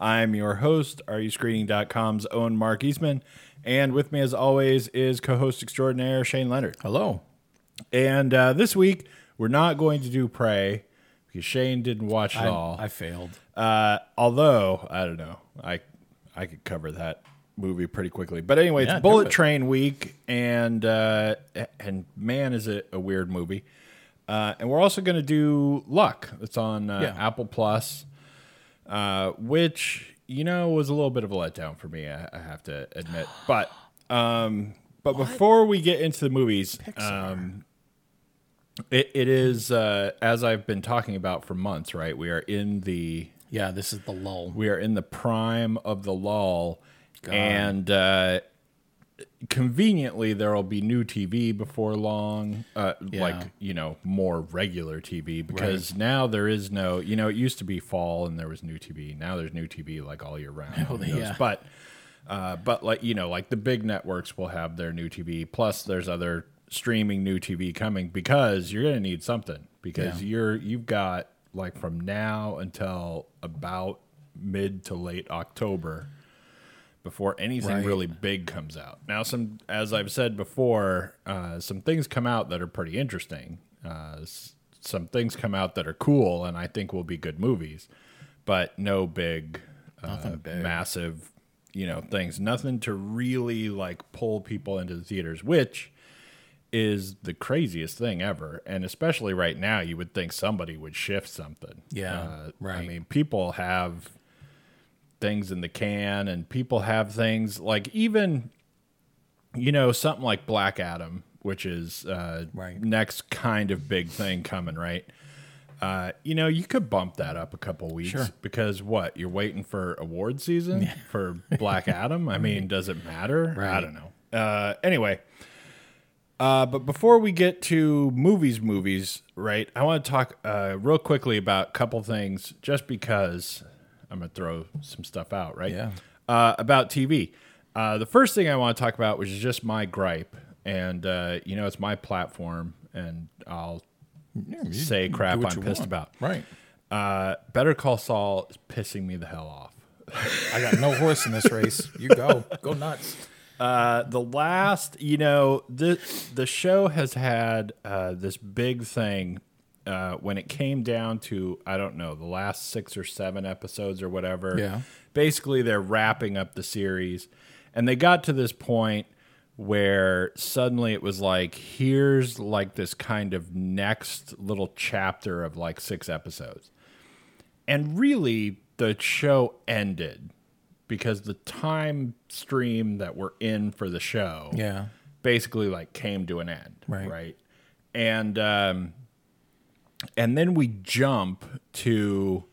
I'm your host, AreYouScreening.com's Owen Mark Eastman. And with me, as always, is co host extraordinaire Shane Leonard. Hello. And uh, this week, we're not going to do Prey because Shane didn't watch it I, all. I failed. Uh, although, I don't know, I, I could cover that movie pretty quickly. But anyway, Yeah, it's Bullet it. Train week, and uh, and man, is it a weird movie. Uh, and we're also going to do Luck. It's on uh, Yeah. Apple Plus, uh, which you know was a little bit of a letdown for me. I, I have to admit. But um, but before we get into the movies, um, it, it is uh, as I've been talking about for months. Right, we are in the Yeah, this is the lull. we are in the prime of the lull, and uh, conveniently there will be new TV before long, uh, Yeah. like you know more regular TV because now there is no you know it used to be fall and there was new TV. Now there's new TV like all year round. Knows? yeah. But uh, but like you know like the big networks will have their new TV. Plus there's other streaming new TV coming because you're gonna need something because Yeah. you're you've got like from now until about mid to late October before anything Right. really big comes out. Now, some as I've said before, uh, some things come out that are pretty interesting. Uh, s- some things come out that are cool, and I think will be good movies, but no big, uh, big. massive, you know, things. Nothing to really like pull people into the theaters, which is the craziest thing ever. And especially right now, you would think somebody would shift something. Yeah, Uh, I mean, people have things in the can and people have things like even you know something like black adam which is uh Right. next kind of big thing coming right uh you know you could bump that up a couple weeks Sure. because what you're waiting for award season for black adam i mean does it matter i don't know uh anyway uh, but before we get to movies, movies, right? I want to talk uh, real quickly about a couple things, just because I'm gonna throw some stuff out, right? Yeah. Uh, about TV. Uh, the first thing I want to talk about, which is just my gripe, and uh, you know, it's my platform, and I'll say crap I'm pissed want. about. Right. Uh, Better Call Saul is pissing me the hell off. I got no horse in this race. You go. Go nuts. Uh, the last, you know, the the show has had uh, this big thing uh, when it came down to I don't know the last six or seven episodes or whatever. Yeah. Basically, they're wrapping up the series, and they got to this point where suddenly it was like, here's like this kind of next little chapter of like six episodes, and really the show ended because the time stream that we're in for the show Yeah. basically like came to an end Right. right and um and then we jump to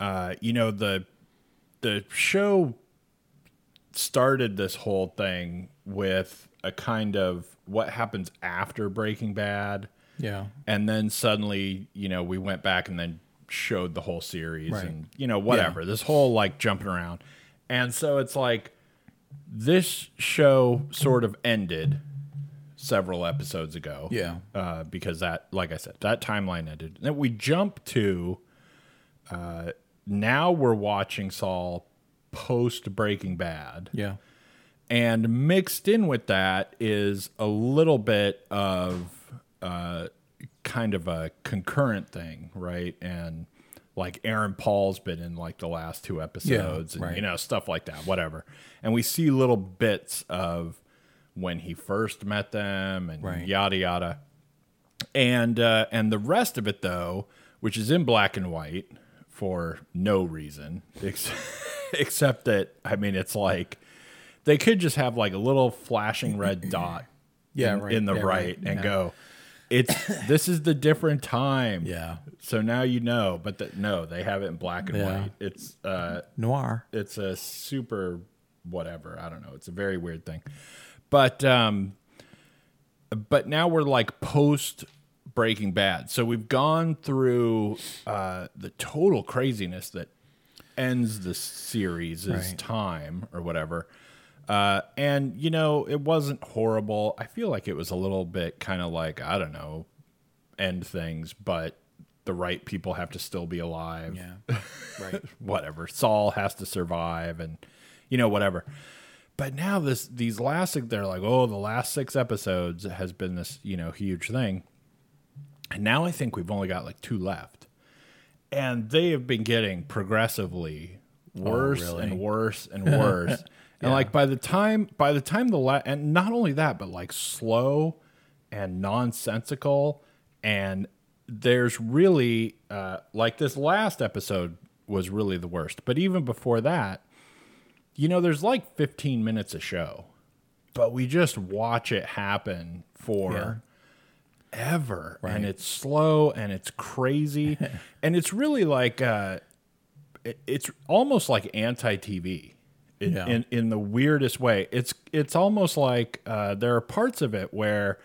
uh you know the the show started this whole thing with a kind of what happens after breaking bad. Yeah. and then suddenly you know we went back and then showed the whole series Right. and you know whatever. This whole like jumping around. And so it's like this show sort of ended several episodes ago Yeah. uh, because that like i said that timeline ended and then we jump to uh, now we're watching saul post breaking bad Yeah. and mixed in with that is a little bit of uh, kind of a concurrent thing, right? And like Aaron Paul's been in like the last two episodes, and right. you know stuff like that, whatever. And we see little bits of when he first met them, and Right. yada yada. And uh, and the rest of it though, which is in black and white for no reason, ex- except that I mean it's like they could just have like a little flashing red dot Yeah, in, right. in the Yeah, right, right. and Yeah. go it's this is the different time Yeah. so now you know but that no they have it in black and Yeah. white it's uh Noir. it's a super whatever i don't know it's a very weird thing but um, but now we're like post Breaking Bad, so we've gone through uh, the total craziness that ends the series' Right. time or whatever. Uh, and you know, it wasn't horrible. I feel like it was a little bit kind of like I don't know, end things, but the right people have to still be alive Yeah. right. whatever. Saul has to survive and you know whatever. But now this these last they're like, "Oh, the last 6 episodes has been this, you know, huge thing." And now I think we've only got like 2 left. And they have been getting progressively worse really? and worse and worse. And like by the time by the time the la- and not only that, but like slow and nonsensical and there's really uh, like this last episode was really the worst but even before that you know there's like 15 minutes a show but we just watch it happen for ever. And it's slow and it's crazy. And it's really like uh it- it's almost like anti-tv in, Yeah. in in the weirdest way. It's it's almost like uh there are parts of it where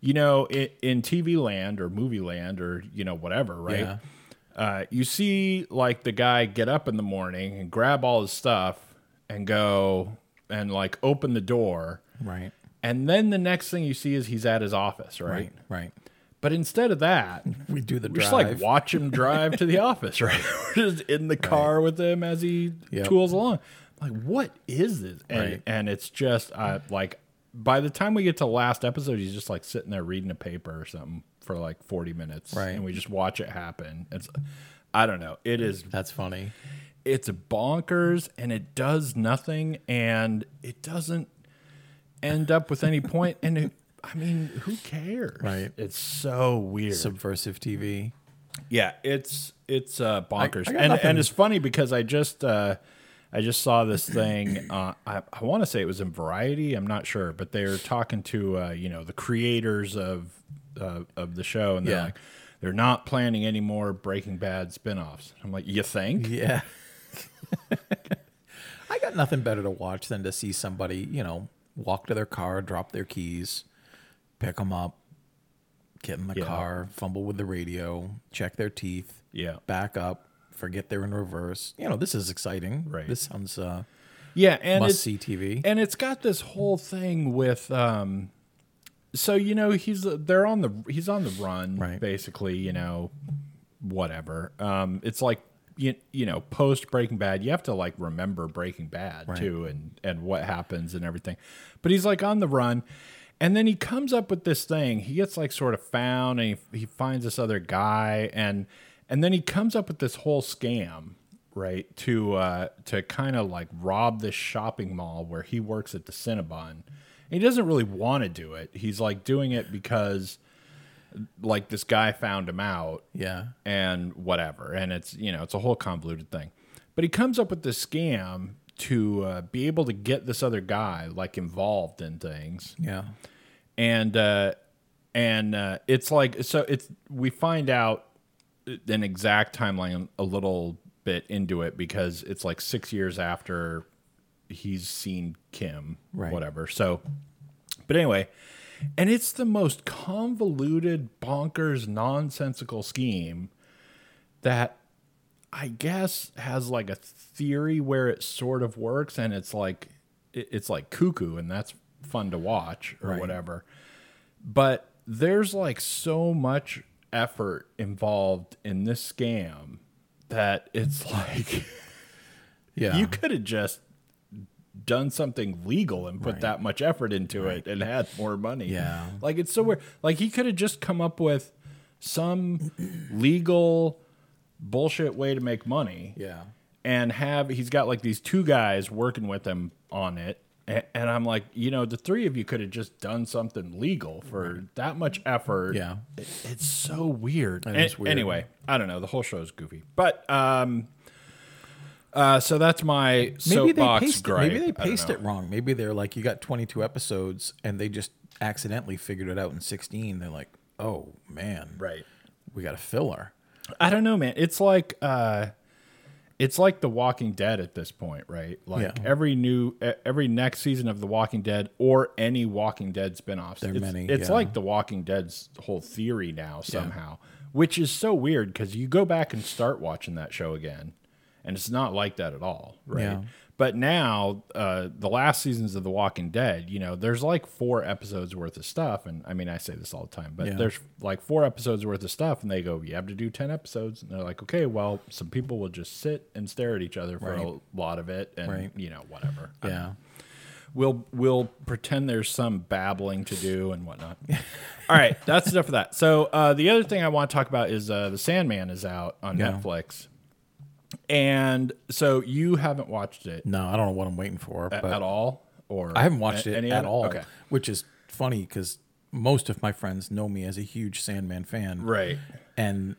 you know in, in tv land or movie land or you know whatever right? Yeah. uh, you see like the guy get up in the morning and grab all his stuff and go and like open the door Right. and then the next thing you see is he's at his office right, Right. Right. but instead of that We do the we drive. just like watch him drive to the office right we're just in the car with him as he Yep. tools along like what is this and, Right. and it's just uh, like by the time we get to last episode he's just like sitting there reading a paper or something for like 40 minutes Right. and we just watch it happen it's i don't know it is That's funny. It's bonkers and it does nothing and it doesn't end up with any point. and it, i mean who cares Right. it's so weird Subversive TV. yeah it's it's uh bonkers I got and nothing. and it's funny because i just uh i just saw this thing uh i, I want to say it was in variety i'm not sure but they were talking to uh you know the creators of uh, of the show and they're Yeah. like they're not planning any more breaking bad spin-offs i'm like you think Yeah. I got nothing better to watch than to see somebody, you know, walk to their car, drop their keys, pick them up, get in the Yeah. car, fumble with the radio, check their teeth, yeah back up, forget they're in reverse. You know, this is exciting. Right. This sounds uh, yeah and must see TV. and it's got this whole thing with um so you know he's they're on the he's on the run Right. basically you know whatever um it's like you, you know post breaking bad you have to like remember breaking bad Right. too and and what happens and everything. But he's like on the run and then he comes up with this thing. He gets like sort of found and he, he finds this other guy and and then he comes up with this whole scam right to uh to kind of like rob this shopping mall where he works at the cinnabon. And he doesn't really want to do it. He's like doing it because like this guy found him out yeah. and whatever and it's you know it's a whole convoluted thing but he comes up with this scam to uh, be able to get this other guy like involved in things Yeah. and uh and uh it's like so it's we find out an exact timeline a little bit into it because it's like six years after he's seen kim Right. whatever so but anyway and it's the most convoluted bonkers nonsensical scheme that i guess has like a theory where it sort of works and it's like it's like cuckoo and that's fun to watch or Right. whatever but there's like so much effort involved in this scam that it's like Yeah. you could have just done something legal and put Right. that much effort into it and had more money. Yeah. Like it's so weird. Like he could have just come up with some legal bullshit way to make money yeah. and have he's got like these two guys working with him on it. And I'm like, you know, the three of you could have just done something legal for that much effort. Yeah. It- it's so weird. It An- weird. Anyway, I don't know. The whole show is goofy, but um, uh, so that's my Maybe they soapbox paced it, gripe. maybe they paced it wrong. Maybe they're like, you got 22 episodes, and they just accidentally figured it out in 16. They're like, oh man, Right. we got a filler. I don't know, man. It's like uh it's like The Walking Dead at this point, right? Like Yeah. every new, every next season of The Walking Dead or any Walking Dead spinoffs, There are it's, many, It's yeah. like The Walking Dead's whole theory now somehow, which is so weird because you go back and start watching that show again, and it's not like that at all, right? Yeah. But now, uh, the last seasons of The Walking Dead, you know, there's like four episodes worth of stuff. And I mean, I say this all the time, but Yeah. there's like four episodes worth of stuff. And they go, you have to do 10 episodes. And they're like, okay, well, some people will just sit and stare at each other for Right. a lot of it. And, Right. you know, whatever. Yeah. We'll, we'll pretend there's some babbling to do and whatnot. all right. That's enough of that. So, uh, the other thing I want to talk about is uh, The Sandman is out on Yeah. Netflix. And so you haven't watched it No, I don't know what I'm waiting for, a- but at all? Or I haven't watched a- it any at all, Okay. which is funny because most of my friends know me as a huge Sandman fan, Right. and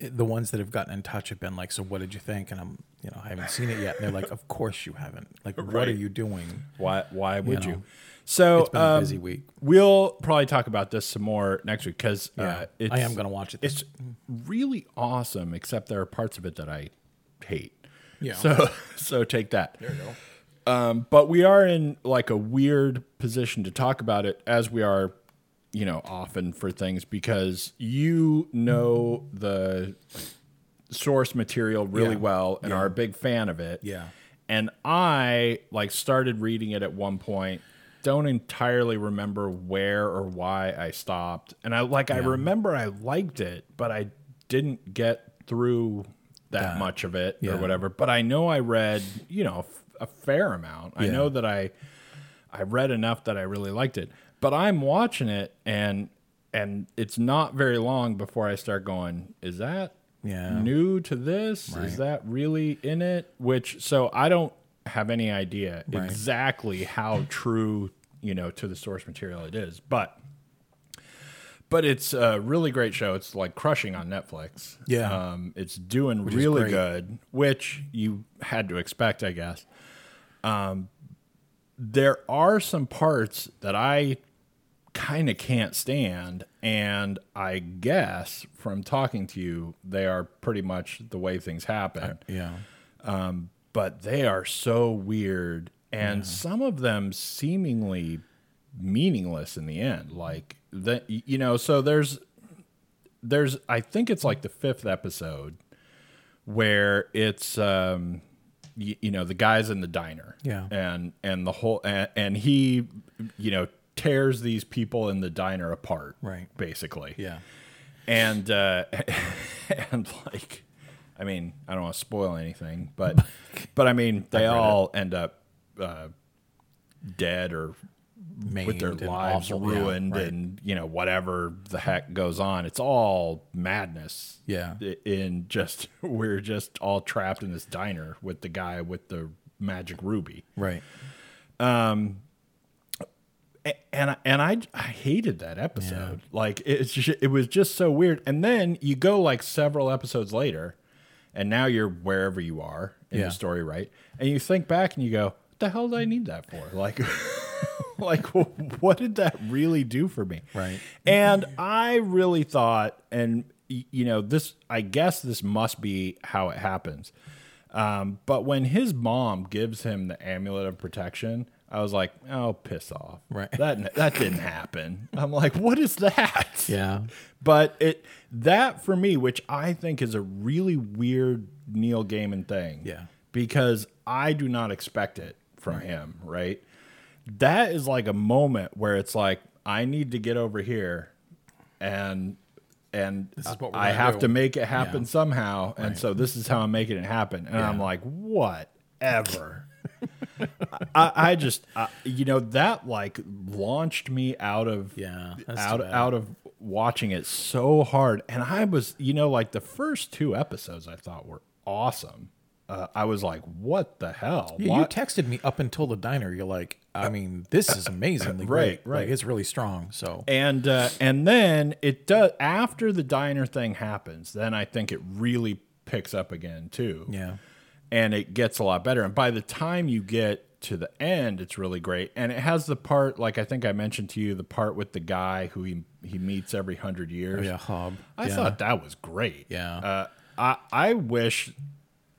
it- the ones that have gotten in touch have been like, "So what did you think?" And I'm, you know, I haven't seen it yet. And they're like, "Of course you haven't. Like, what Right. are you doing?" Why? Why would you? know, So It's been a um, busy week. We'll probably talk about this some more next week because Yeah, uh, it's, I am gonna watch it. This, It's really awesome, except there are parts of it that I hate. yeah. So so take that. there you go. Um, but we are in like a weird position to talk about it as we are, you know, often for things because you know the source material really Yeah. well and are a big fan of it. Yeah. And I like started reading it at one point. Don't entirely remember where or why I stopped. And I like I remember I liked it, but I didn't get through that much of it or whatever. But I know I read, you know, f- a fair amount. I know that I I read enough that I really liked it. But I'm watching it and and it's not very long before I start going, is that Yeah. new to this? Is that really in it? Which so I don't have any idea Right. exactly how true, you know, to the source material it is. But but it's a really great show. It's like crushing on Netflix. Yeah. Um, it's doing is really good, which you had to expect, I guess. Um, there are some parts that I kind of can't stand, and I guess from talking to you, they are pretty much the way things happen Yeah. Um, but they are so weird and some of them seemingly meaningless in the end like the you know so there's there's i think it's like the fifth episode where it's um you, you know the guys in the diner Yeah. and and the whole and, and he you know tears these people in the diner apart Right. basically Yeah. and uh, and like, I mean, I don't want to spoil anything, but but I mean, they all end up uh, dead or with their and lives awful. Yeah, ruined, right. and you know whatever the heck goes on. It's all madness. Yeah. in just we're just all trapped in this diner with the guy with the magic ruby. Right. Um, a- and I- and I I hated that episode. Like it's ju- it was just so weird. And then you go like several episodes later, and now you're wherever you are in Yeah. the story, right? And you think back and you go, "What the hell did I need that for?" Like, like what did that really do for me? Right. And I really thought, and you know, this I guess this must be how it happens. Um, but when his mom gives him the amulet of protection, I was like, "Oh, piss off!" Right. That that didn't happen. I'm like, "What is that?" Yeah. But it that for me, which I think is a really weird Neil Gaiman thing. Yeah. Because I do not expect it from him. Right. That is like a moment where it's like I need to get over here, and and is what we're I have do. to make it happen Yeah. somehow, and so this is how I'm making it happen. And I'm like, whatever. I, I just, I, you know, that like launched me out of Yeah, out out of watching it so hard, and I was, you know, like the first two episodes I thought were awesome. Uh, I was like, what the hell? You, you texted me up until the diner. You're like, I mean, this is amazingly Right, great. right. Like, it's really strong. So and uh, and then it does after the diner thing happens. Then I think it really picks up again too. yeah, and it gets a lot better. And by the time you get to the end, it's really great. And it has the part, like I think I mentioned to you, the part with the guy who he he meets every hundred years. Oh, yeah, Hob. I yeah. thought that was great. Yeah. Uh, I I wish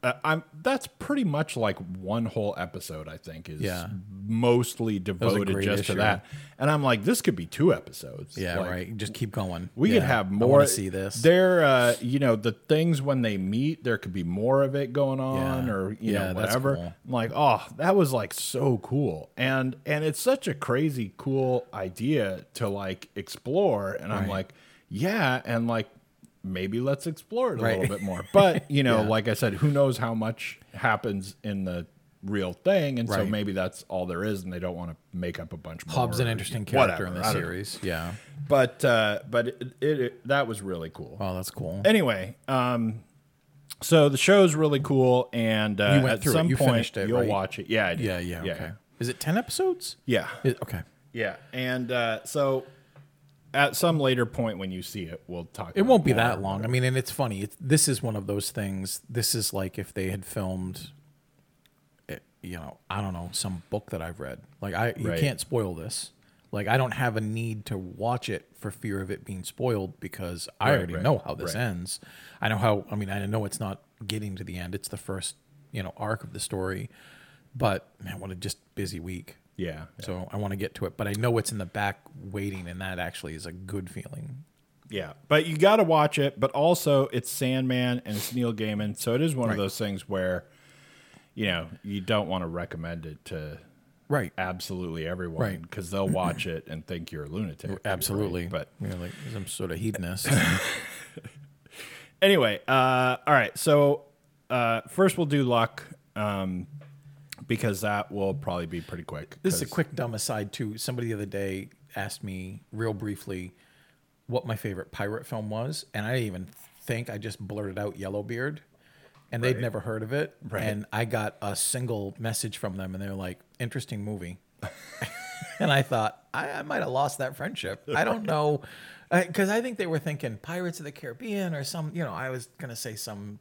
uh, I'm that's pretty much like one whole episode. I think is Yeah. mostly devoted just to that. And I'm like, this could be two episodes. Yeah, Like, right. Just keep going. We yeah, could have more. wanna see this. There, uh, you know, the things when they meet, there could be more of it going on, Yeah. or you Yeah, know, whatever. cool. I'm like, oh, that was like so cool, and and it's such a crazy cool idea to like explore. And I'm like, yeah, and like maybe let's explore it a Right. little bit more. But you know, Yeah. like I said, who knows how much happens in the real thing, and so maybe that's all there is, and they don't want to make up a bunch more. Hob's an or interesting character whatever, in the don't know. series. Yeah. But uh, but it, it, it that was really cool. Oh, that's cool. Anyway, um, so the show's really cool, and uh, at some You point finished it, you'll right? watch it. Yeah, yeah, yeah, yeah, Okay. Is it ten episodes? yeah, It- okay. yeah. And uh, so at some later point when you see it, we'll talk. It won't be that long. I mean, and it's funny. It's, this is one of those things. This is like if they had filmed, it, you know, I don't know, some book that I've read. Like I, you Right. can't spoil this. Like I don't have a need to watch it for fear of it being spoiled because I Right, already right, know how this ends. I know how. I mean, I know it's not getting to the end. It's the first, you know, arc of the story. But man, what a just busy week. Yeah. So I want to get to it, but I know it's in the back waiting, and that actually is a good feeling. Yeah, but you got to watch it. But also, it's Sandman and it's Neil Gaiman, so it is one of those things where, you know, you don't want to recommend it to Right. absolutely everyone Right. because they'll watch it and think you're a lunatic. right? Absolutely. But you know, like some sort of hedonist. anyway, uh, all right. So uh, first, we'll do luck um, because that will probably be pretty quick. this is a quick dumb aside too. Somebody the other day asked me real briefly what my favorite pirate film was, and I didn't even think I just blurted out Yellowbeard, and they'd Right. never heard of it. Right. And I got a single message from them, and they're like, "Interesting movie." and I thought I, I might have lost that friendship. I don't know, uh, because I think they were thinking Pirates of the Caribbean or some. You know, I was gonna say some.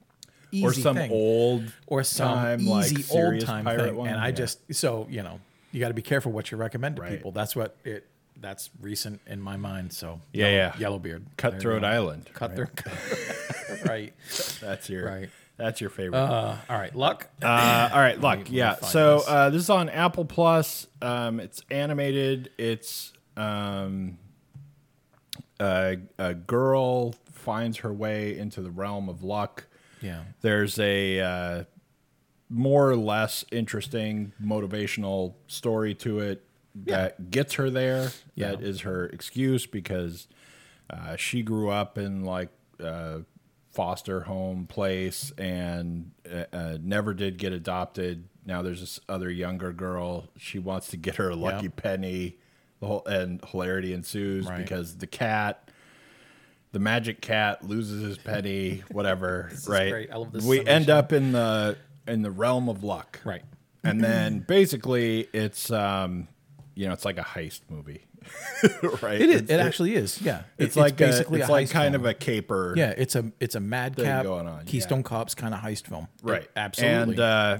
Easy or some thing. old or some time, like, easy old time pirate thing. one? And I just so you know, you got to be careful what you recommend to Right. people. That's what it. That's recent in my mind. So Yeah, yeah. Yellowbeard, Cutthroat There you go. Island. Cutthroat. right. That's your Right. That's your favorite. Uh, all right. Luck. Uh, all right, luck. Yeah. So this. uh, this is on Apple Plus. Um, it's animated. It's um, a, a girl finds her way into the realm of luck. Yeah. There's a uh, more or less interesting motivational story to it that gets her there. Yeah. That is her excuse because uh, she grew up in like a foster home place and uh, uh, never did get adopted. Now there's this other younger girl. She wants to get her a lucky penny. The whole and hilarity ensues Right. because the cat the magic cat loses his petty, whatever. right. great. I love this We summation. end up in the in the realm of luck. Right. And then basically it's um you know, it's like a heist movie. right. It is. It's, It actually is. Yeah. It- it's like basically a, it's a like kind film. of a caper. Yeah. It's a it's a madcap going on, yeah. Keystone Cops kind of heist film. Right. It- absolutely. And uh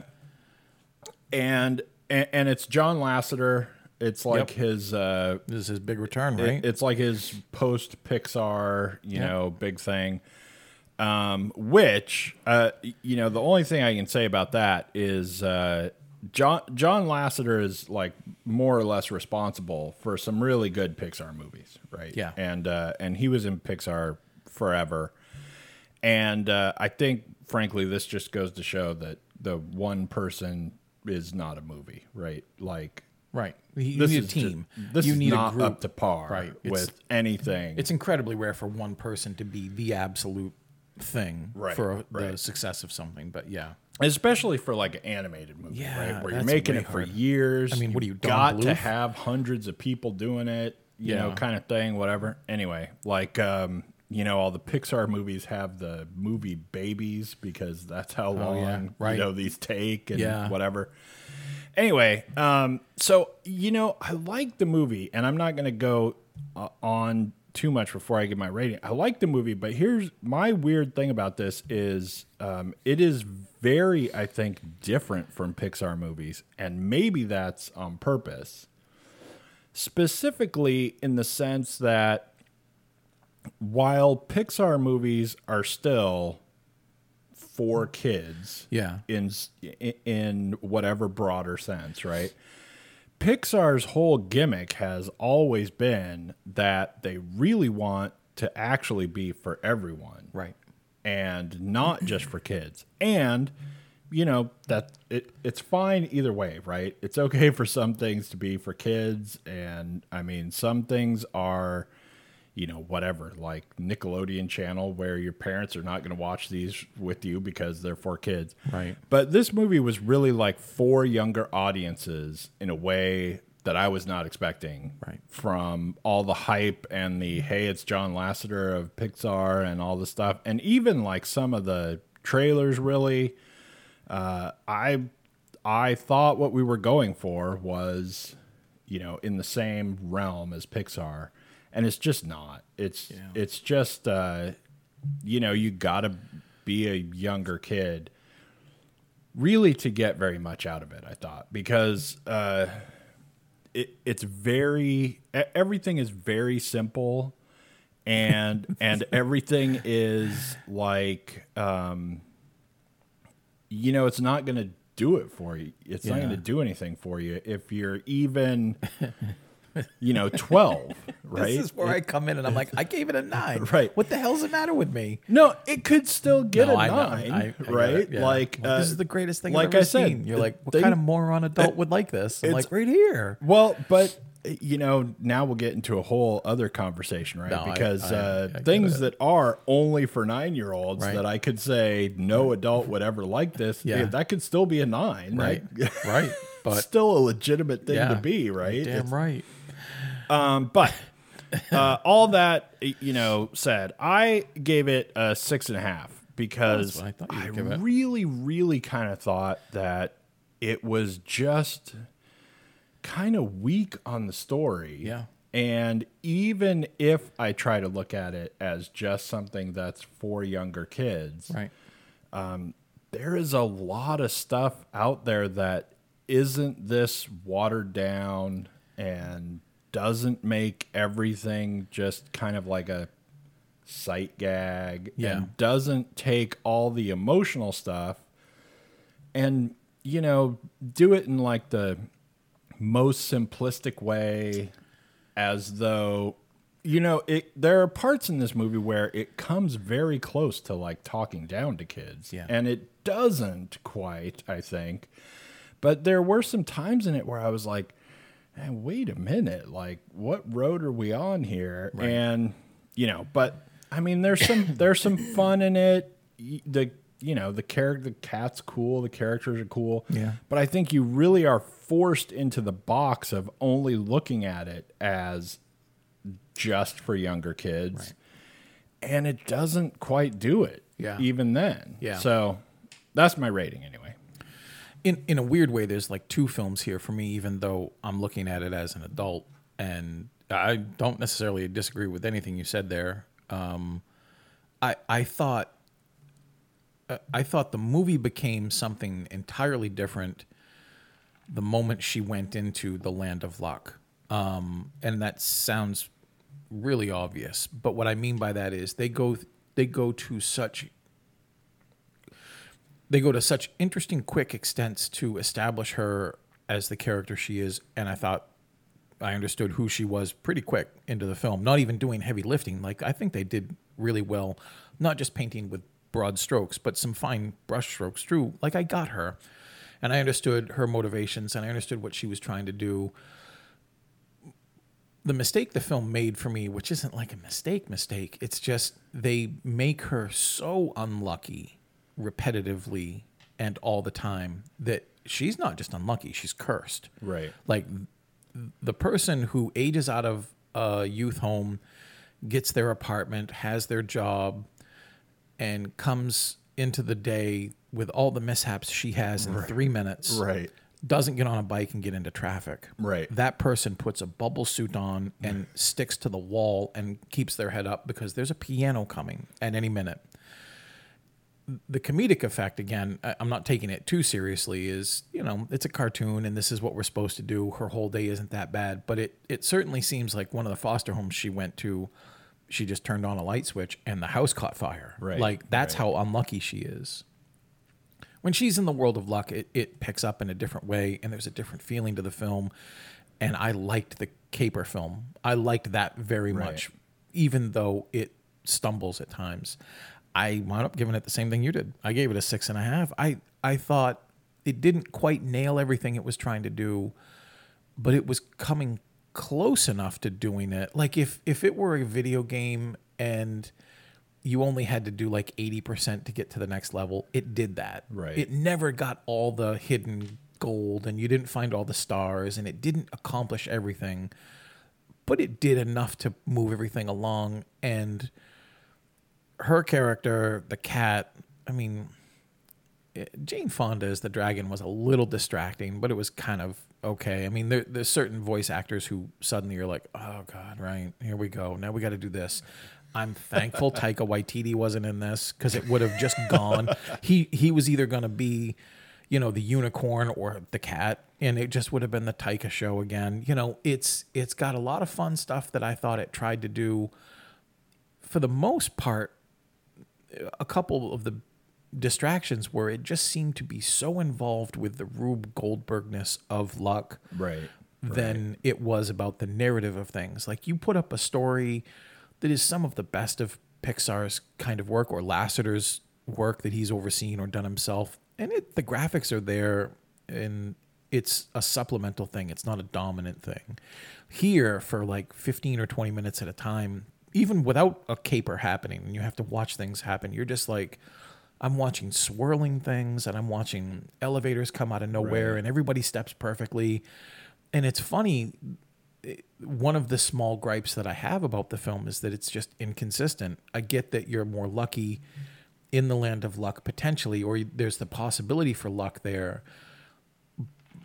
and and, and it's John Lasseter. It's like Yep. his uh this is his big return, It- right? it's like his post Pixar, you know, big thing. Um, which, uh, you know, the only thing I can say about that is uh, John John Lasseter is like more or less responsible for some really good Pixar movies, right? Yeah. and uh, and he was in Pixar forever, and uh, I think, frankly, this just goes to show that the one person is not a movie, right? Like right. You this need a team. Just, this you is need not a group. up to par Right. It's- with anything. It's incredibly rare for one person to be the absolute thing Right, for the right. success of something. But yeah, especially for like an animated movie, Yeah, right? Where you're making it for hard. years. I mean, what do you, got to have hundreds of people doing it, you know, kind of thing, whatever. Anyway, like um, you know, all the Pixar movies have the movie babies because that's how long Oh, yeah, right. you know these take and Yeah. whatever. Anyway, um, so you know, I like the movie, and I'm not going to go uh, on too much before I give my rating. I like the movie, but here's my weird thing about this: is um, it is very, I think, different from Pixar movies, and maybe that's on purpose. Specifically, in the sense that while Pixar movies are still for kids Yeah. in in whatever broader sense, right? Pixar's whole gimmick has always been that they really want to actually be for everyone Right. and not just for kids. And you know that it it's fine either way, right? It's okay for some things to be for kids and I mean some things are you know whatever like Nickelodeon channel where your parents are not going to watch these with you because they're for kids. Right. But this movie was really like for younger audiences in a way that I was not expecting Right. from all the hype and the hey it's John Lasseter of Pixar and all the stuff and even like some of the trailers really uh, I I thought what we were going for was you know in the same realm as Pixar and it's just not. It's it's just uh, you know you got to be a younger kid really to get very much out of it I thought because uh, it, it's very everything is very simple and and everything is like um you know it's not going to do it for you. It's not going to do anything for you if you're even you know 12 right This is where I come in and I'm like, I gave it a nine. Right. What the hell's the matter with me? no it could still get No, a I nine I- I right it, yeah. like Well, uh, this is the greatest thing like I've ever I said, seen. You're like, what they- kind of moron adult would like this? I'm like, right here. Well, but you know, now we'll get into a whole other conversation, right? No, because I- uh, I things that are only for nine-year-olds Right. that I could say no adult would ever like this, Yeah. that could still be a nine, Right. Like, right. But still a legitimate thing yeah. to be, right? Damn It's- right. Um, but uh, all that you know said, I gave it a six and a half because I I would give it. really, really kind of thought that it was just kind of weak on the story. Yeah. And even if I try to look at it as just something that's for younger kids, Right. there is a lot of stuff out there that isn't this watered down and doesn't make everything just kind of like a sight gag Yeah. and doesn't take all the emotional stuff and you know do it in like the most simplistic way as though you know it there are parts in this movie where it comes very close to like talking down to kids Yeah. and it doesn't quite i think but there were some times in it where i was like "Man, wait a minute. Like what road are we on here? And you know but i mean there's some there's some fun in it. The you know the character the cat's cool the characters are cool. Yeah. but i think you really are forced into the box of only looking at it as just for younger kids. And it doesn't quite do it Yeah. even then. Yeah. so that's my rating anyway in in a weird way, there's like two films here for me, even though I'm looking at it as an adult, and I don't necessarily disagree with anything you said there. Um, I I thought I thought the movie became something entirely different the moment she went into the land of luck, um, and that sounds really obvious. But what I mean by that is they go they go to such they go to such interesting quick extents to establish her as the character she is and i thought i understood who she was pretty quick into the film not even doing heavy lifting. Like i think they did really well not just painting with broad strokes but some fine brush strokes too. Like i got her and i understood her motivations and i understood what she was trying to do. The mistake the film made for me, which isn't like a mistake mistake, it's just they make her so unlucky repetitively and all the time that she's not just unlucky, she's cursed. Right. Like the person who ages out of a youth home, gets their apartment, has their job, and comes into the day with all the mishaps she has in three minutes Right. doesn't get on a bike and get into traffic. Right. That person puts a bubble suit on and sticks to the wall and keeps their head up because there's a piano coming at any minute. The comedic effect, again, I'm not taking it too seriously, is, you know, it's a cartoon and this is what we're supposed to do. Her whole day isn't that bad, but it, it certainly seems like one of the foster homes she went to she just turned on a light switch and the house caught fire. Right, Like that's right. how unlucky she is. When she's in the world of luck, it, it picks up in a different way and there's a different feeling to the film. And I liked the Caper film. I liked that very Right. much, even though it stumbles at times. I wound up giving it the same thing you did. I gave it a six and a half. I, I thought it didn't quite nail everything it was trying to do, but it was coming close enough to doing it. Like if if it were a video game and you only had to do like 80% to get to the next level, it did that. Right. It never got all the hidden gold and you didn't find all the stars and it didn't accomplish everything, but it did enough to move everything along and her character, the cat, I mean, eh, Jane Fonda as the dragon was a little distracting, but it was kind of okay. I mean, there, there's certain voice actors who suddenly you're like, oh god, right here we go. Now we got to do this. I'm thankful Taika Waititi wasn't in this because it would have just gone. He he was either going to be, you know, the unicorn or the cat, and it just would have been the Taika show again. You know, it's it's got a lot of fun stuff that I thought it tried to do. For the most part, a couple of the distractions where it just seemed to be so involved with the Rube Goldbergness of luck Right. than it was about the narrative of things. Like you put up a story that is some of the best of Pixar's kind of work or Lasseter's work that he's overseen or done himself, and it the graphics are there and it's a supplemental thing. It's not a dominant thing. Here for like 15 or 20 minutes at a time, even without a caper happening, and you have to watch things happen. You're just like I'm watching swirling things and I'm watching elevators come out of nowhere Right. and everybody steps perfectly. And it's funny. One of the small gripes that I have about the film is that it's just inconsistent. I get that you're more lucky in the land of luck potentially, or there's the possibility for luck there.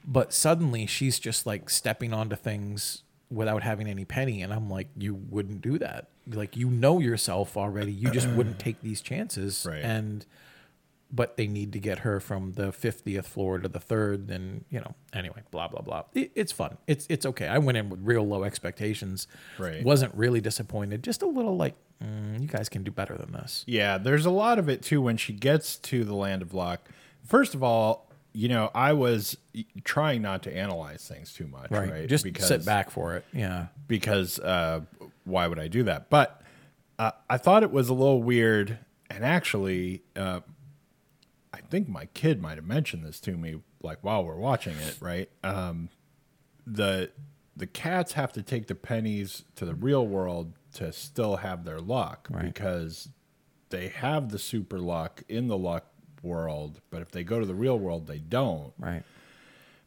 But suddenly she's just like stepping onto things without having any penny. And I'm like, you wouldn't do that. Like, you know yourself already. You just wouldn't take these chances. Right. And, but they need to get her from the 50th floor to the third and you know anyway blah blah blah it, it's fun it's it's okay i went in with real low expectations Right. wasn't really disappointed just a little like mm, you guys can do better than this Yeah, there's a lot of it too when she gets to the land of luck. First of all, you know, I was trying not to analyze things too much, right? just because, sit back for it yeah because uh, why would I do that? But uh, I thought it was a little weird, and actually, uh, I think my kid might have mentioned this to me, like while we're watching it, right? Um, the the cats have to take the pennies to the real world to still have their luck Right. because they have the super luck in the luck world, but if they go to the real world, they don't. right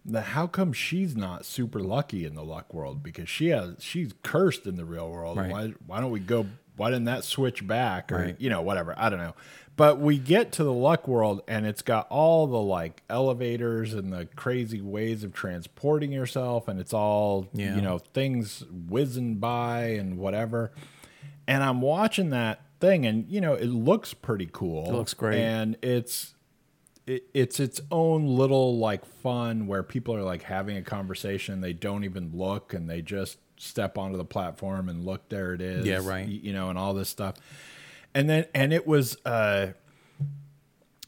Now, how come she's not super lucky in the luck world? Because she has she's cursed in the real world. Right. Why why don't we go why didn't that switch back? Or Right. you know, whatever. I don't know. But we get to the luck world and it's got all the like elevators and the crazy ways of transporting yourself and it's all Yeah. you know, things whizzing by and whatever. And I'm watching that thing and you know, it looks pretty cool. It looks great. And it's it, it's its own little like fun where people are like having a conversation they don't even look and they just step onto the platform and look there it is Yeah, right. you know and all this stuff and then and it was uh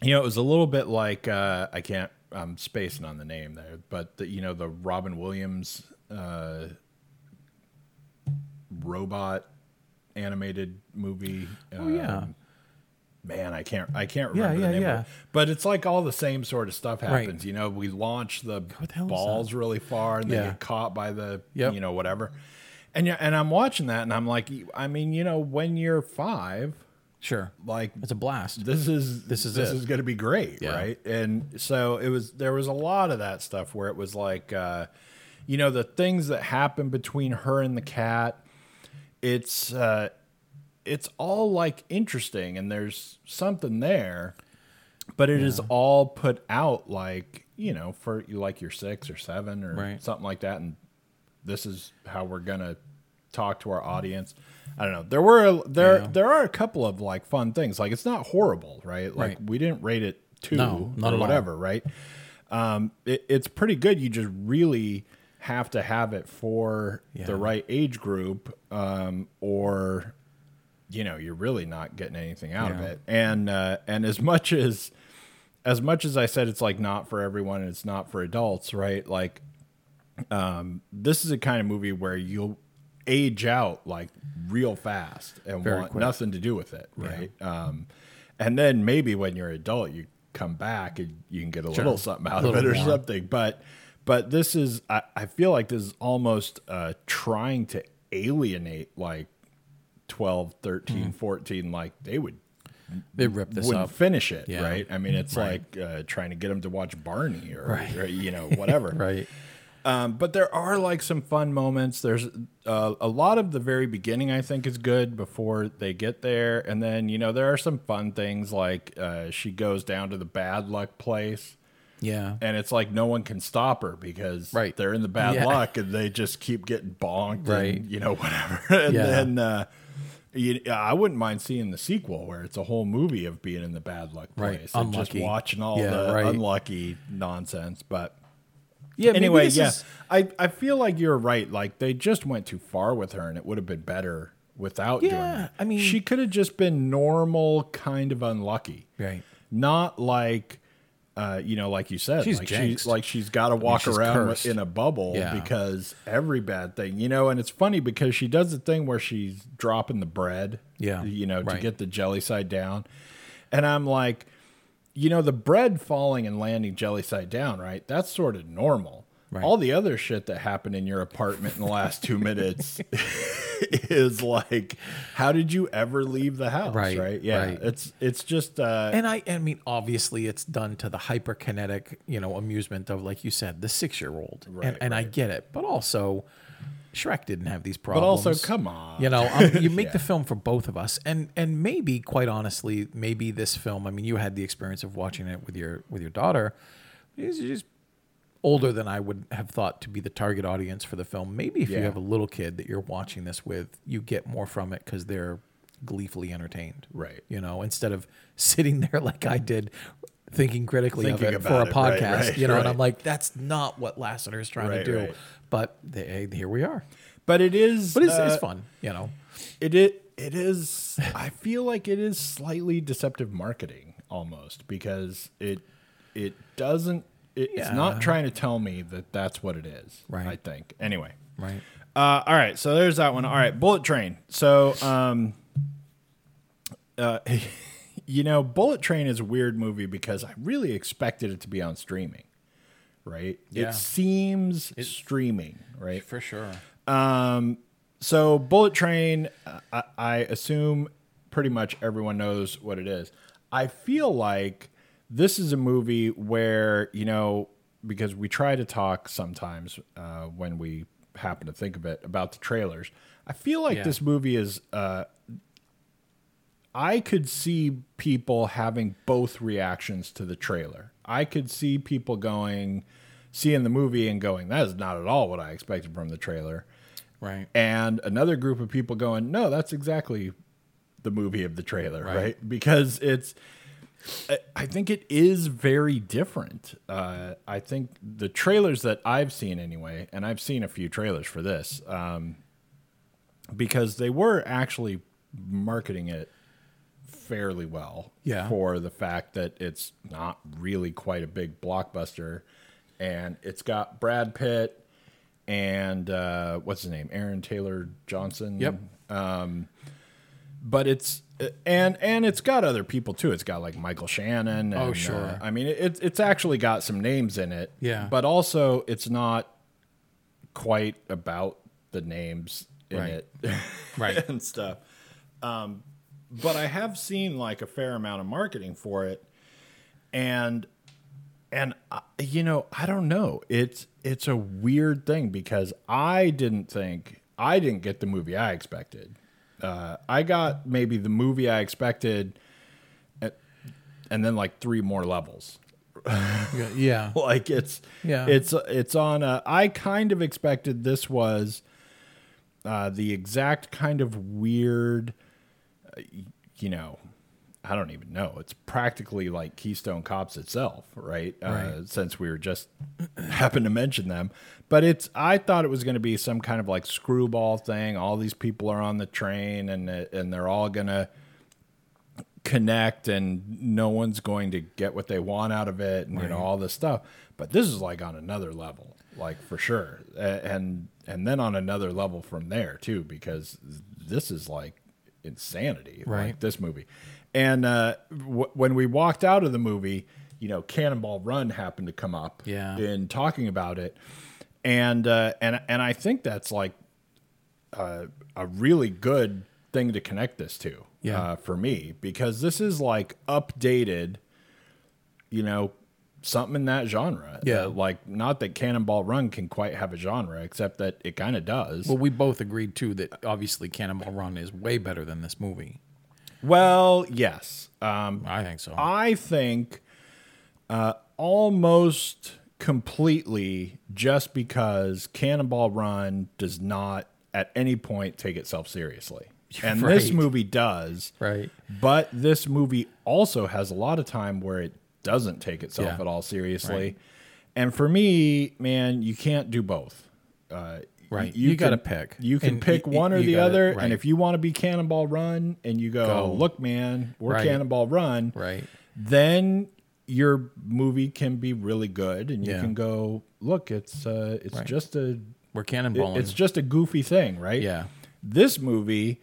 you know it was a little bit like uh i can't i'm spacing on the name there but the, you know the robin williams uh robot animated movie oh yeah um, man, I can't I can't remember yeah, the name yeah. of it. But it's like all the same sort of stuff Right. happens. You know, we launch the, the balls really far and they get caught by the Yep. you know, whatever. And yeah, and I'm watching that and I'm like, I mean, you know, when you're five, sure like it's a blast this is This is this it. is going to be great, Yeah. right? And so it was. There was a lot of that stuff where it was like, uh, you know, the things that happen between her and the cat. It's uh, it's all like interesting, and there's something there, but it is all put out like you know for you like you're six or seven or Right. something like that, and this is how we're gonna talk to our audience. I don't know. There were there Yeah. there are a couple of like fun things. Like it's not horrible, right? Like Right. we didn't rate it two No, not or whatever, right? Um, it, it's pretty good. You just really have to have it for Yeah. the right age group, um, or you know, you're really not getting anything out of it. And uh, and as much as as much as I said it's like not for everyone and it's not for adults, right? Like um this is a kind of movie where you'll age out like real fast and Very want quick. nothing to do with it, right? Um and then maybe when you're an adult you come back and you can get a little something out of Little it or more. something. But but this is I, I feel like this is almost uh trying to alienate like 12, 13, 14 like they would They Mm-hmm. this wouldn't up. finice it, Yeah. right? I mean, it's Right. like uh, trying to get them to watch Barney or, Right. or, you know whatever. Right. Um, but there are like some fun moments. There's uh, a lot of the very beginning I think is good before they get there, and then you know there are some fun things like uh, she goes down to the bad luck place. Yeah. And it's like no one can stop her because Right. they're in the bad Yeah. luck and they just keep getting bonked Right. and you know whatever. and Yeah. then uh, you, I wouldn't mind seeing the sequel where it's a whole movie of being in the bad luck Right. place and just watching all Yeah, the right. unlucky nonsense. But Yeah. anyway, yeah, is- I, I feel like you're right. Like they just went too far with her, and it would have been better without doing Yeah, that. I mean- she could have just been normal, kind of unlucky, Right. not like. Uh, you know, like you said, She's like she's like she's got to walk she's around cursed. in a bubble Yeah. because every bad thing, you know, and it's funny because she does the thing where she's dropping the bread, Yeah, you know, to get the jelly side down, and I'm like, you know, the bread falling and landing jelly side down, right? That's sort of normal. Right. All the other shit that happened in your apartment in the last two minutes is like, how did you ever leave the house? Right, Right. Yeah. right. It's it's just uh, And I, I mean, obviously, it's done to the hyperkinetic, you know, amusement of, like you said, the six-year-old, Right, and, and I get it. But also, Shrek didn't have these problems. but also, come on. You know, um, you make Yeah. the film for both of us, and and maybe, quite honestly, maybe this film. I mean, you had the experience of watching it with your with your daughter. She's just older than I would have thought to be the target audience for the film. Maybe if you have a little kid that you're watching this with, you get more from it because they're gleefully entertained. Right. You know, instead of sitting there like I did. Thinking critically Thinking of it for a it, podcast, right, you know, and. I'm like, that's not what Lasseter is trying Right, to do. right. But they, here we are. But it is. But it's, uh, it's fun, you know. It it it is. I feel like it is slightly deceptive marketing almost because it it doesn't. It, It's not trying to tell me that that's what it is. Right. I think. Anyway. Right. Uh, all right. So there's that one. All right. Bullet Train. So um, uh, you know, Bullet Train is a weird movie because I really expected it to be on streaming. Right. Yeah. It seems streaming. Right. For sure. Um, so Bullet Train, uh, I, I assume pretty much everyone knows what it is. I feel like this is a movie where you know because we try to talk sometimes uh, when we happen to think of it about the trailers. I feel like Yeah. this movie is. Uh, I could see people having both reactions to the trailer. I could see people going, seeing the movie and going, "That is not at all what I expected from the trailer." Right. and another group of people going, "No, that's exactly the movie of the trailer, right?" Right. Because it's, I think it is very different. Uh, I think the trailers that I've seen anyway, and I've seen a few trailers for this, um, because they were actually marketing it fairly well Yeah. for the fact that it's not really quite a big blockbuster and it's got Brad Pitt and uh, what's his name Aaron Taylor Johnson Yep. But it's and and it's got other people too it's got like Michael Shannon and, Oh, sure. uh, I mean it, it's actually got some names in it Yeah. but also it's not quite about the names in Right. it Right. and stuff. Um, but I have seen like a fair amount of marketing for it, and and uh, you know I don't know. It's it's a weird thing because I didn't think I didn't get the movie I expected. Uh, I got maybe the movie I expected, at, and then like three more levels Yeah. like it's Yeah. it's it's on a i kind of expected this was uh the exact kind of weird uh, you know I don't even know. It's practically like Keystone Cops itself, right? Uh, since we were just happened to mention them, but it's. I thought it was going to be some kind of like screwball thing. All these people are on the train, and uh, and they're all gonna connect, and no one's going to get what they want out of it, and you know all this stuff. But this is like on another level, like for sure, and and then on another level from there too, because this is like insanity, Right. Like this movie. And uh, w- when we walked out of the movie, you know, Cannonball Run happened to come up Yeah. in talking about it, and uh, and and I think that's like a, a really good thing to connect this to Yeah. uh, for me because this is like updated, you know, something in that genre. Yeah. Uh, like not that Cannonball Run can quite have a genre, except that it kind of does. Well, we both agreed too that obviously Cannonball Run is way better than this movie. Well, yes. Um, I think so. I think uh, almost completely just because Cannonball Run does not at any point take itself seriously. And this movie does. Right. But this movie also has a lot of time where it doesn't take itself Yeah. at all seriously. Right. And for me, man, you can't do both. Uh, Right. You gotta pick. You can And pick y- one or the gotta- other. right. And if you want to be Cannonball Run and you go, Go. look, man, we're Right. Cannonball Run, right. then your movie can be really good, and you Yeah. can go, look, it's uh, it's Right. just a We're it- cannonballing. it's just a goofy thing, right? Yeah. This movie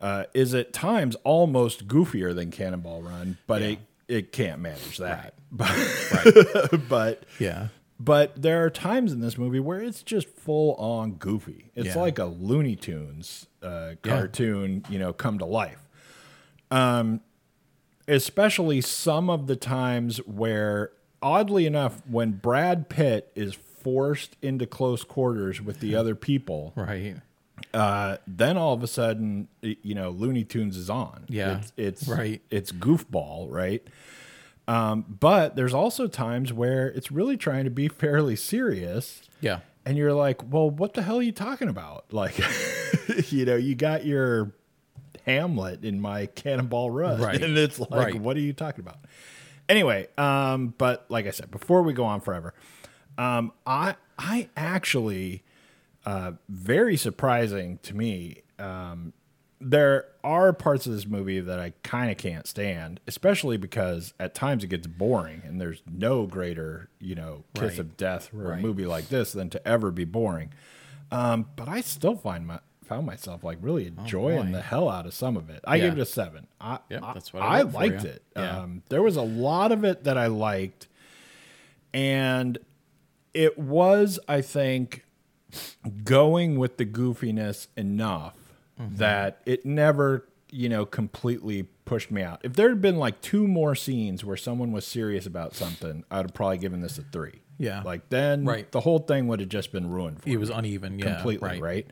uh, is at times almost goofier than Cannonball Run, but it it can't manage that. But but yeah. But there are times in this movie where it's just full on goofy. It's Yeah. like a Looney Tunes uh, cartoon, you know, come to life. Um, especially some of the times where, oddly enough, when Brad Pitt is forced into close quarters with the other people, Right. uh, then all of a sudden, you know, Looney Tunes is on. Yeah. it's, it's Right. It's goofball, right? Um, but there's also times where it's really trying to be fairly serious, Yeah. and you're like, well, what the hell are you talking about? Like, you know, you got your Hamlet in my Cannonball Run, Right. and it's like, Right. what are you talking about? Anyway, um, but like I said, before we go on forever, um, I I actually uh, very surprising to me. Um, there are parts of this movie that I kind of can't stand, especially because at times it gets boring, and there's no greater, you know, kiss Right. of death for a movie like this than to ever be boring. Um, but I still find my found myself like really enjoying Oh, the hell out of some of it. I Yeah. give it a seven. I, Yep, I- that's what I I liked it. Yeah. Um, there was a lot of it that I liked, and it was, I think, going with the goofiness enough Mm-hmm. that it never, you know, completely pushed me out. If there had been like two more scenes where someone was serious about something, I'd have probably given this a three. Yeah. Like then Right. the whole thing would have just been ruined for It me was uneven. Yeah. completely, Right. right?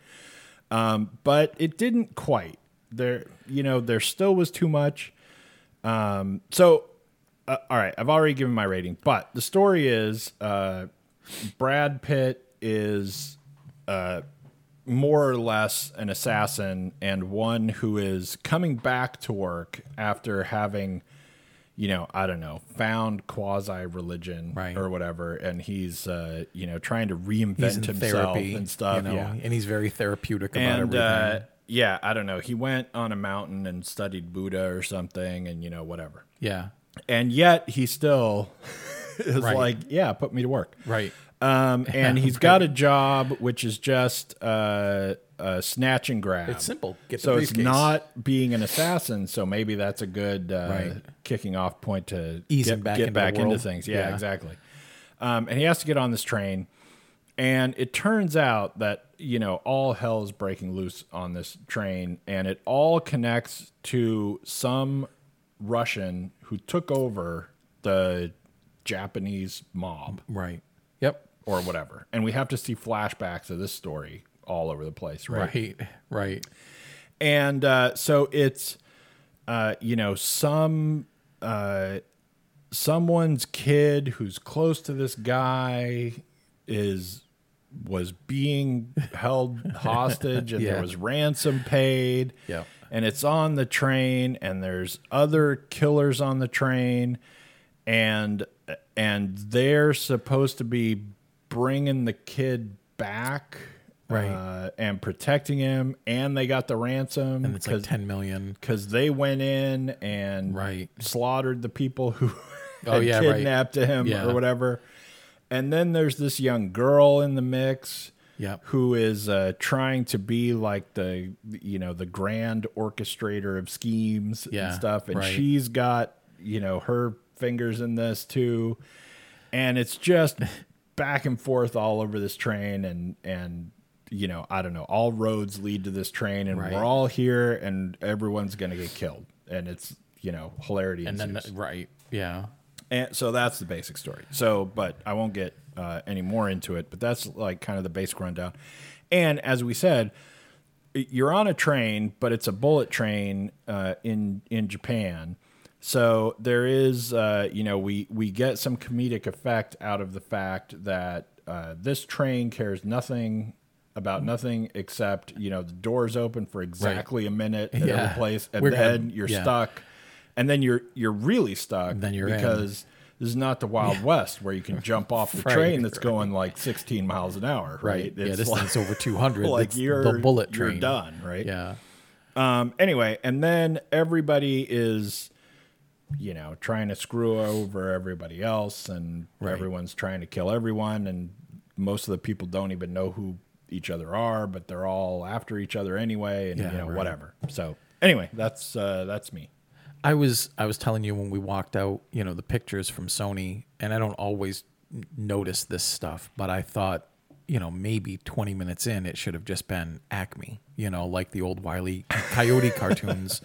Um, but it didn't quite. There, you know, there still was too much. Um, so, uh, all right, I've already given my rating, but the story is uh, Brad Pitt is uh, more or less an assassin and one who is coming back to work after having you know, I don't know, found quasi religion Right. or whatever, and he's uh, you know trying to reinvent himself therapy and stuff. You know, yeah, And he's very therapeutic about and everything. uh, yeah, I don't know. He went on a mountain and studied Buddha or something, and you know whatever. yeah. And yet he still is Right. like, yeah, put me to work. Right. Um, and he's got a job which is just uh, uh, snatch and grab. It's simple. Get the so it's briefcase. not being an assassin. So maybe that's a good uh, Right. kicking off point to Ease get him back get into the back into world. things. Yeah, Yeah. exactly. Um, and he has to get on this train. And it turns out that, you know, all hell is breaking loose on this train. And it all connects to some Russian who took over the Japanese mob Right. Yep. Or whatever. And we have to see flashbacks of this story all over the place, right? Right. Right. And uh, so it's, uh, you know, some uh, someone's kid who's close to this guy is was being held hostage and Yeah. there was ransom paid. Yep. And it's on the train and there's other killers on the train and and they're supposed to be bringing the kid back Right. uh, and protecting him and they got the ransom And it's like 10 million. because they went in and Right. slaughtered the people who Oh, yeah, right. kidnapped him Yeah. or whatever. And then there's this young girl in the mix Yep. who is uh, trying to be like the you know the grand orchestrator of schemes Yeah, and stuff, and right. she's got you know her fingers in this too, and it's just back and forth all over this train, and and you know I don't know, all roads lead to this train, and Right. we're all here, and everyone's gonna get killed, and it's you know hilarity And then, ensues. right. Yeah. And so that's the basic story. So, but I won't get uh, any more into it. But that's like kind of the basic rundown. And as we said, you're on a train, but it's a bullet train uh, in in Japan. So there is, uh, you know, we we get some comedic effect out of the fact that uh, this train cares nothing about nothing except you know the doors open for exactly a minute at Yeah. every place, and We're then gonna- you're yeah. stuck, and then you're you're really stuck. Then you're in. because this is not the Wild West where you can jump off the Right, train that's going like 16 miles an hour, right? yeah. It's This like, thing's over 200. like It's you're the bullet you're train. done, right? Yeah. Um. Anyway, and then everybody is, you know, trying to screw over everybody else, and Right. everyone's trying to kill everyone, and most of the people don't even know who each other are, but they're all after each other anyway, and Yeah, you know, right. whatever. So anyway, that's uh, that's me. I was I was telling you when we walked out, you know, the pictures from Sony, and I don't always notice this stuff, but I thought, you know, maybe 20 minutes in, it should have just been Acme, you know, like the old Wiley Coyote cartoons.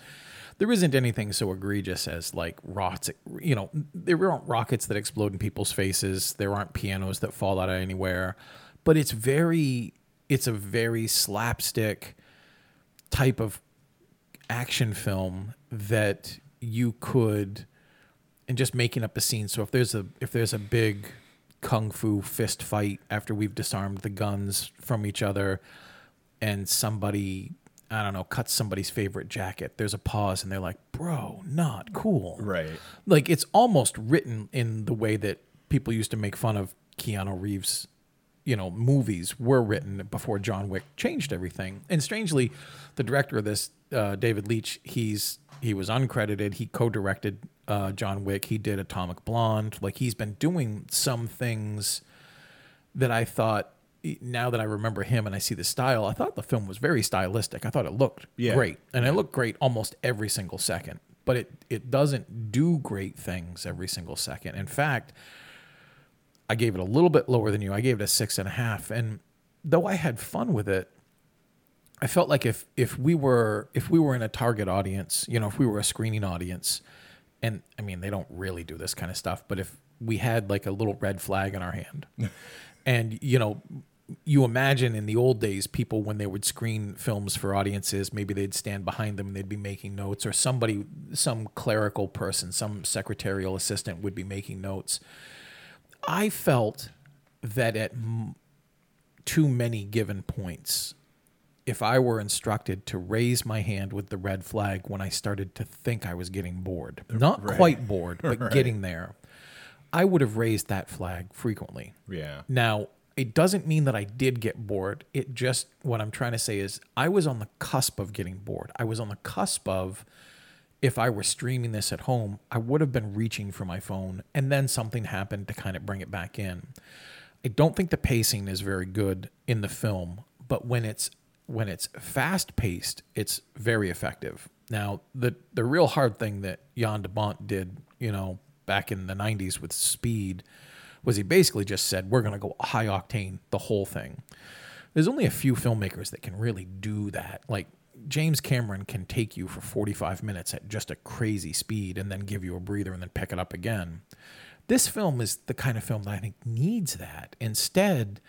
There isn't anything so egregious as like rockets, you know, there aren't rockets that explode in people's faces. There aren't pianos that fall out of anywhere, but it's very, it's a very slapstick type of action film that you could and just making up a scene so if there's a if there's a big kung fu fist fight after we've disarmed the guns from each other and somebody i don't know cuts somebody's favorite jacket there's a pause and they're like bro not cool Right. like it's almost written in the way that people used to make fun of Keanu Reeves, you know, movies were written before John Wick changed everything. And strangely, the director of this, uh, David Leitch, he's he was uncredited. He co-directed uh, John Wick. He did Atomic Blonde. Like he's been doing some things that I thought. Now that I remember him and I see the style, I thought the film was very stylistic. I thought it looked Yeah. great, and it looked great almost every single second. But it it doesn't do great things every single second. In fact, I gave it a little bit lower than you. I gave it a six and a half. And though I had fun with it, I felt like if if we were if we were in a target audience, you know, if we were a screening audience, and I mean they don't really do this kind of stuff, but if we had like a little red flag in our hand, and you know, you imagine in the old days, people when they would screen films for audiences, maybe they'd stand behind them and they'd be making notes, or somebody, some clerical person, some secretarial assistant would be making notes. I felt that at m- too many given points, if I were instructed to raise my hand with the red flag when I started to think I was getting bored, not quite bored, but getting there, I would have raised that flag frequently. Yeah. Now, it doesn't mean that I did get bored. It just, what I'm trying to say is, I was on the cusp of getting bored. I was on the cusp of, if I were streaming this at home, I would have been reaching for my phone and then something happened to kind of bring it back in. I don't think the pacing is very good in the film, but when it's when it's fast paced, it's very effective. Now, the the real hard thing that Jan de Bont did, you know, back in the 90s with Speed was he basically just said we're going to go high octane the whole thing. There's only a few filmmakers that can really do that. Like James Cameron can take you for 45 minutes at just a crazy speed and then give you a breather and then pick it up again. This film is the kind of film that I think needs that. Instead,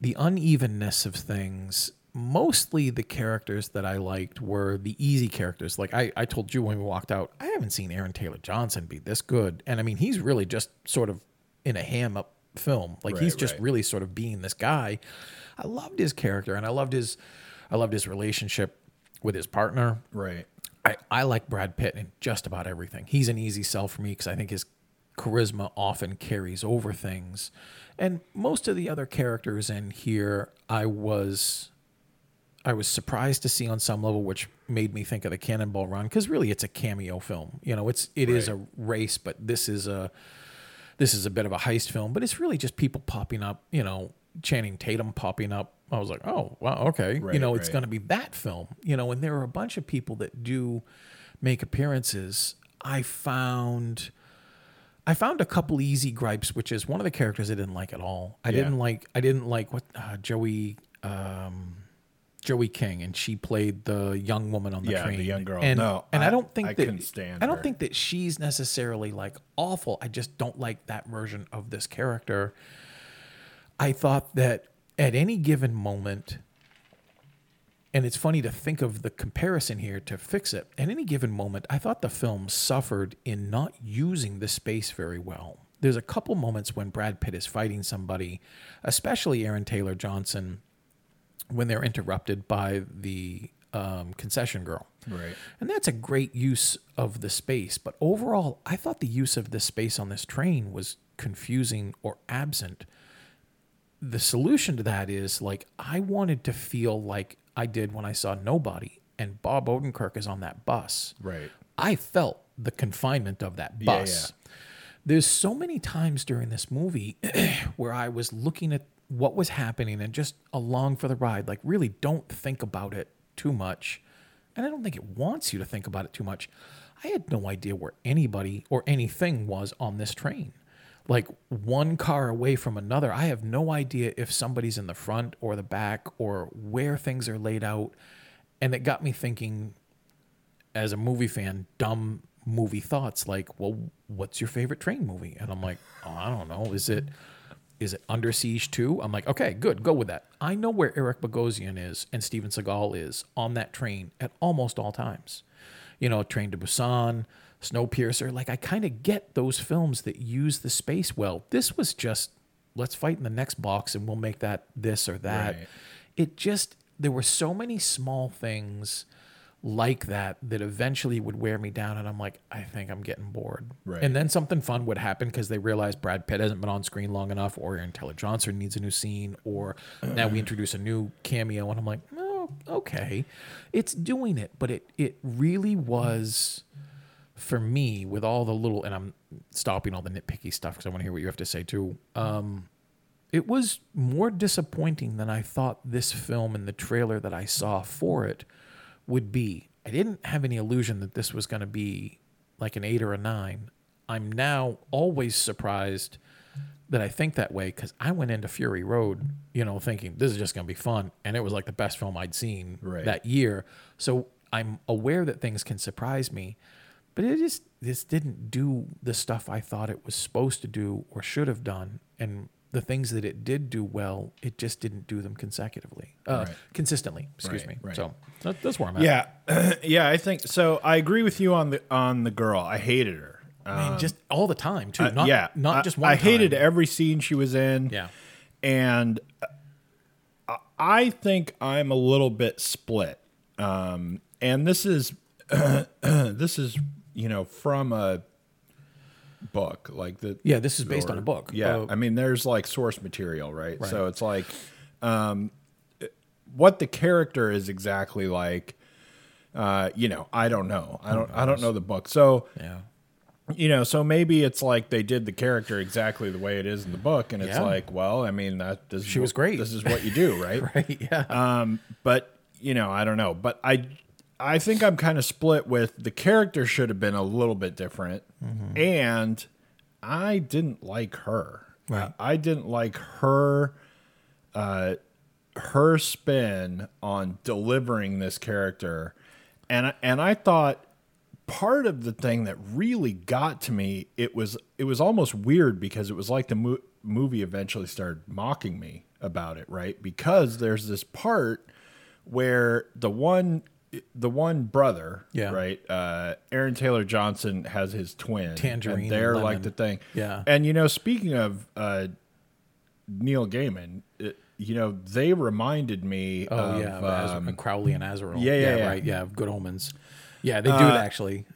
the unevenness of things, mostly the characters that I liked were the easy characters. Like I, I told you when we walked out, I haven't seen Aaron Taylor Johnson be this good. And I mean, he's really just sort of in a ham up film. Like Right, he's just right. really sort of being this guy. I loved his character and I loved his I loved his relationship with his partner. Right. I, I like Brad Pitt in just about everything. He's an easy sell for me because I think his charisma often carries over things. And most of the other characters in here, I was I was surprised to see on some level, which made me think of the Cannonball Run because really it's a cameo film. You know, it's it is Right. a race, but this is a this is a bit of a heist film. But it's really just people popping up. You know, Channing Tatum popping up. I was like, oh wow, okay. you Right, know, it's right. going to be that film. You know, and there are a bunch of people that do make appearances. I found. I found a couple easy gripes, which is one of the characters I didn't like at all. I Yeah. didn't like. I didn't like what uh, Joey. Um, Joey King, and she played the young woman on the train. Yeah, the young girl. And, No, and I, I- don't think I that couldn't stand I don't her. think that she's necessarily like awful. I just don't like that version of this character. I thought that at any given moment, and it's funny to think of the comparison here to fix it. At any given moment, I thought the film suffered in not using the space very well. There's a couple moments when Brad Pitt is fighting somebody, especially Aaron Taylor Johnson, when they're interrupted by the um, concession girl. Right. And that's a great use of the space. But overall, I thought the use of the space on this train was confusing or absent. The solution to that is like, I wanted to feel like I did when I saw Nobody and Bob Odenkirk is on that bus. Right. I felt the confinement of that Yeah, bus. There's so many times during this movie where I was looking at what was happening and just along for the ride. Like, really don't think about it too much. And I don't think it wants you to think about it too much. I had no idea where anybody or anything was on this train. Like one car away from another. I have no idea if somebody's in the front or the back or where things are laid out. And it got me thinking as a movie fan, dumb movie thoughts like, well, what's your favorite train movie? And I'm like, oh, I don't know. Is it is it Under Siege 2? I'm like, okay, good, go with that. I know where Eric Bogosian is and Steven Seagal is on that train at almost all times. You know, Train to Busan, Snowpiercer. Like I kind of get those films that use the space well. This was just let's fight in the next box and we'll make that this or that. Right. It just there were so many small things like that that eventually would wear me down and I'm like I think I'm getting bored. Right. And then something fun would happen because they realize Brad Pitt hasn't been on screen long enough or Aaron Taylor Johnson needs a new scene or now we introduce a new cameo and I'm like, "Oh, okay. It's doing it, but it it really was for me with all the little and I'm stopping all the nitpicky stuff because I want to hear what you have to say too. Um it was more disappointing than I thought this film and the trailer that I saw for it would be. I didn't have any illusion that this was going to be like an eight or a nine. I'm now always surprised that I think that way because I went into Fury Road, you know, thinking this is just going to be fun. And it was like the best film I'd seen Right. that year. So I'm aware that things can surprise me, but it just, this didn't do the stuff I thought it was supposed to do or should have done. And the things that it did do well, it just didn't do them consecutively, uh, Right. consistently. Excuse Right, me. right. So that, that's where I'm at. Yeah. yeah, I think so I agree with you on the on the girl. I hated her. I mean, just all the time too. Uh, Not, yeah. not just one. I hated every scene she was in. Yeah. and I- I think I'm a little bit split. Um, and this is this is you know from a book like the Yeah, this is based on a book. Yeah, Uh, I mean there's like source material, right? Right. So it's like um, what the character is exactly like. Uh, you know, I don't know. I don't. I don't know the book. So yeah. you know, so maybe it's like they did the character exactly the way it is in the book, and it's Yeah. like, well, I mean, that this is She was what- great. This is what you do, right? Right. Yeah. Um, but you know, I don't know. But I, I think I'm kind of split with the character should have been a little bit different, Mm-hmm. and I didn't like her. Right. I didn't like her. Uh, her spin on delivering this character, and I- and I thought part of the thing that really got to me it was it was almost weird because it was like the mo- movie eventually started mocking me about it right because there's this part where the one the one brother Yeah. right uh aaron taylor johnson has his twin Tangerine and they're and like the thing Yeah. and you know speaking of uh Neil Gaiman, it, you know, they reminded me Oh of yeah, Az- um, Crowley and Azrael. yeah, yeah, yeah. right. Yeah, Good Omens. Yeah, they do Uh, it actually.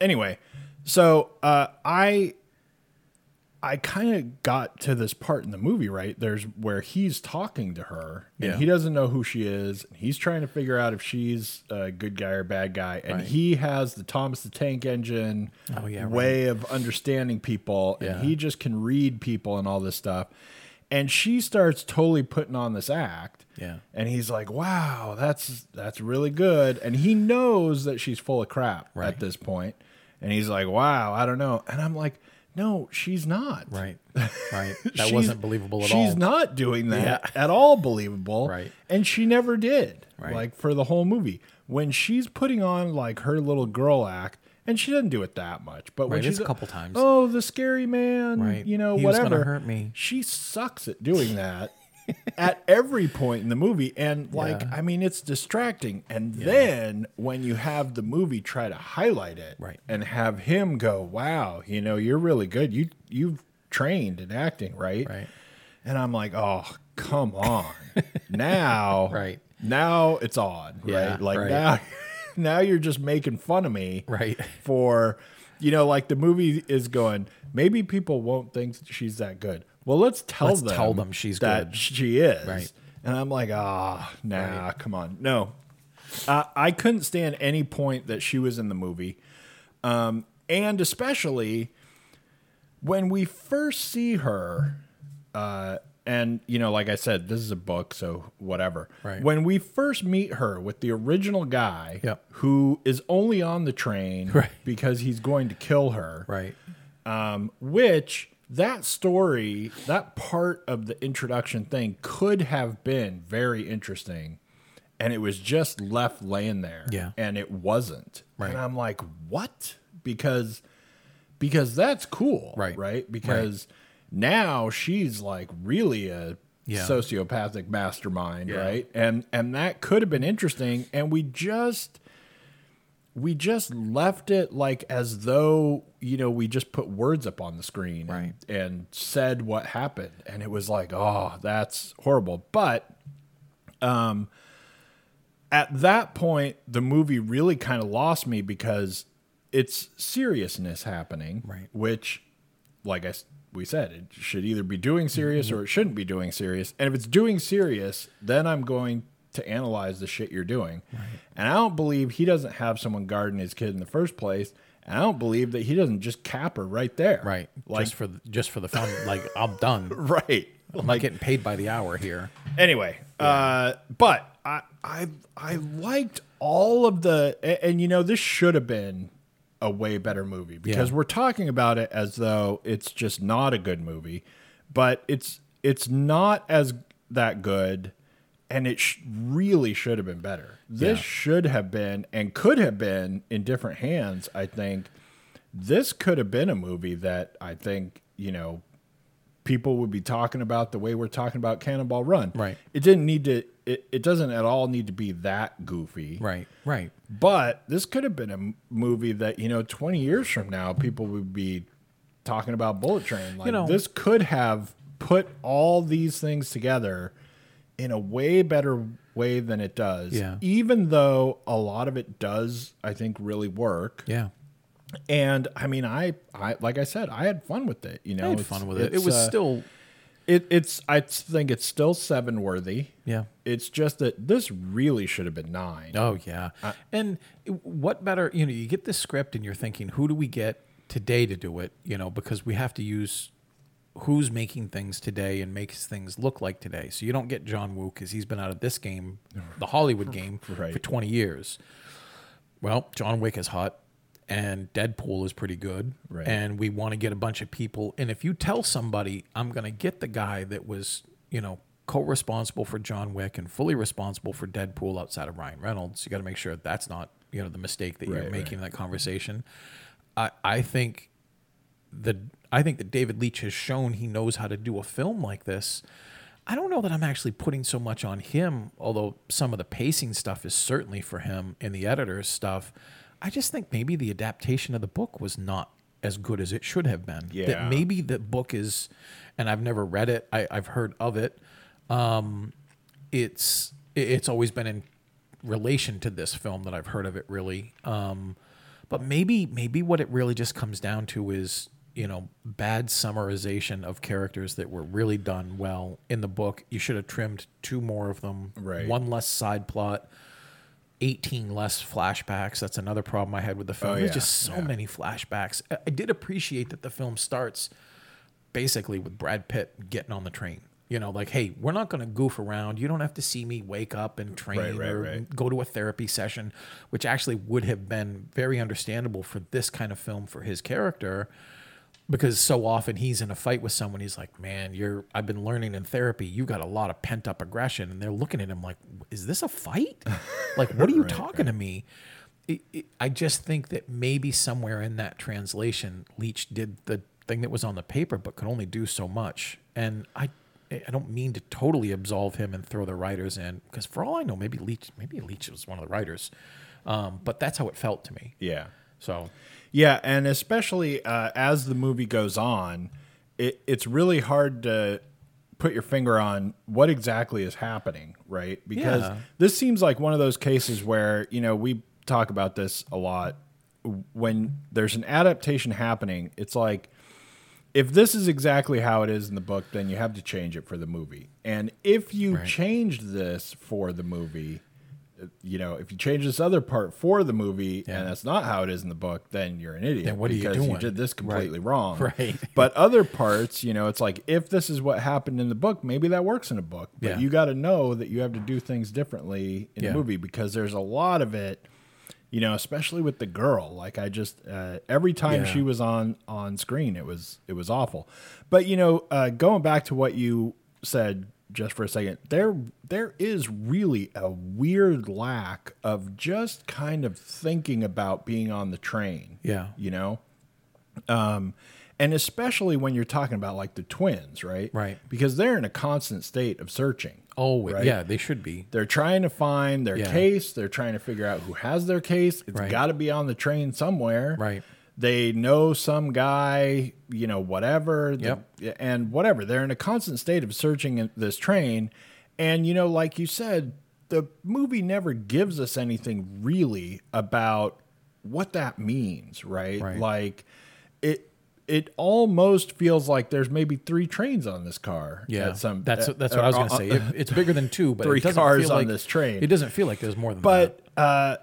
anyway, so uh, I I kind of got to this part in the movie, right? There's where he's talking to her, and Yeah. he doesn't know who she is. And he's trying to figure out if she's a good guy or bad guy, and Right. he has the Thomas the Tank Engine Oh, yeah, right. way of understanding people, Yeah. and he just can read people and all this stuff. And she starts totally putting on this act. Yeah. And he's like, "Wow, that's that's really good." And he knows that she's full of crap Right. at this point. And he's like, "Wow, I don't know." And I'm like, "No, she's not. Right. Right. That wasn't believable at she's all. She's not doing that Yeah. at all believable. Right. And she never did. Right. Like for the whole movie. When she's putting on like her little girl act, and she doesn't do it that much, but when Right, it's she's a couple times. Oh, the scary man, Right. you know, He whatever. hurt me. She sucks at doing that. At every point in the movie and like Yeah. i mean it's distracting and then when you have the movie try to highlight it Right. and have him go wow you know you're really good you you've trained in acting right Right. and I'm like, oh, come on. now, Right. Now it's on, Yeah, right? Like right. now, now you're just making fun of me, Right. For, you know, like the movie is going. Maybe people won't think she's that good. Well, let's tell Let's them. tell them she's that good. She is, Right. And I'm like, ah, nah, come on, no. Uh, I couldn't stand any point that she was in the movie, um, and especially when we first see her, uh, and you know, like I said, this is a book, so whatever. Right. When we first meet her with the original guy, Yep. who is only on the train Right. because he's going to kill her, Right. um, which that story, that part of the introduction thing could have been very interesting. And it was just left laying there. Yeah. And it wasn't. Right. And I'm like, what? Because because that's cool. Right. Right? Because now she's like really a Yeah. sociopathic mastermind, Yeah. right? And and that could have been interesting. And we just we just left it like as though you know we just put words up on the screen Right. and, and said what happened and it was like oh that's horrible but um at that point the movie really kind of lost me because it's seriousness happening Right. which like I we said it should either be doing serious or it shouldn't be doing serious and if it's doing serious then I'm going to analyze the shit you're doing and I don't believe he doesn't have someone guarding his kid in the first place and I don't believe that he doesn't just cap her right there Right. like just for the, just for the fun. like I'm done. right I'm like getting paid by the hour here. anyway uh but i i i liked all of the a- and, you know this should have been a way better movie because Yeah. we're talking about it as though it's just not a good movie but it's it's not as that good and it sh- really should have been better this Yeah. should have been and could have been in different hands i think this could have been a movie that i think you know people would be talking about the way we're talking about Cannonball Run. Right. It didn't need to. It, it doesn't at all need to be that goofy. Right. Right. But this could have been a m- movie that you know, twenty years from now, people would be talking about Bullet Train. Like you know- this could have put all these things together in a way better way than it does. Yeah. Even though a lot of it does, I think, really work. Yeah. And I mean, I, I like I said, I had fun with it. You know, I had fun with it. It was uh, still it, it's I think it's still seven worthy. yeah. It's just that this really should have been nine. Oh yeah. and what better, you know, you get this script and you're thinking, who do we get today to do it? You know, because we have to use who's making things today and makes things look like today. So you don't get John Woo because he's been out of this game, the Hollywood game, Right. for 20 years. Well, John Wick is hot and Deadpool is pretty good. Right. And we want to get a bunch of people. And if you tell somebody, I'm going to get the guy that was, you know, co responsible for John Wick and fully responsible for Deadpool outside of Ryan Reynolds, you got to make sure that's not, you know, the mistake that Right, you're making in that conversation. I, I think the I think that David Leitch has shown he knows how to do a film like this. I don't know that I'm actually putting so much on him, although some of the pacing stuff is certainly for him and the editor's stuff. I just think maybe the adaptation of the book was not as good as it should have been. Yeah. That maybe the book is, and I've never read it. I, I've heard of it. Um, it's it's always been in relation to this film that I've heard of it really. Um, but maybe maybe what it really just comes down to is you know bad summarization of characters that were really done well in the book. You should have trimmed two more of them. Right. One less side plot. 18 less flashbacks. That's another problem I had with the film. Oh, There's yeah, just so yeah. many flashbacks. I- I did appreciate that the film starts basically with Brad Pitt getting on the train. You know, like, hey, we're not going to goof around. You don't have to see me wake up and train Right, right, or right. go to a therapy session, which actually would have been very understandable for this kind of film for his character. Because so often he's in a fight with someone, he's like, "Man, you're. I've been learning in therapy. You got a lot of pent up aggression," and they're looking at him like, "Is this a fight? Like, what are you talking to me?" it, it, I just think that maybe somewhere in that translation, Leitch did the thing that was on the paper, but could only do so much. And I, I don't mean to totally absolve him and throw the writers in, because for all I know, maybe Leitch, maybe Leitch was one of the writers. Um, but that's how it felt to me. Yeah. So Yeah, and especially uh, as the movie goes on, it, it's really hard to put your finger on what exactly is happening, right? Because Yeah. this seems like one of those cases where, you know, we talk about this a lot. When there's an adaptation happening, it's like if this is exactly how it is in the book, then you have to change it for the movie. And if you Right. changed this for the movie, you know, if you change this other part for the movie Yeah. and that's not how it is in the book, then you're an idiot. Then what are you doing? You did this completely Right. wrong. Right. but other parts, you know, it's like if this is what happened in the book, maybe that works in a book. But Yeah. you got to know that you have to do things differently in Yeah. a movie because there's a lot of it. You know, especially with the girl. Like I just uh, every time she was on on screen, it was it was awful. But you know, uh, going back to what you said just for a second, there there is really a weird lack of just kind of thinking about being on the train. Yeah. you know, um, and especially when you're talking about like the twins, right? Right. Because they're in a constant state of searching. oh Right. yeah, they should be. They're trying to find their Yeah. case. They're trying to figure out who has their case. It's Right. got to be on the train somewhere. Right. They know some guy, you know, whatever. the- and whatever. They're in a constant state of searching in this train. And, you know, like you said, the movie never gives us anything really about what that means, right? Right. Like it it almost feels like there's maybe three trains on this car. Yeah, some, that's uh, that's what I was uh, going to say. It, it's bigger than two, but Three it doesn't cars feel on like, this train. It doesn't feel like there's more than that. but uh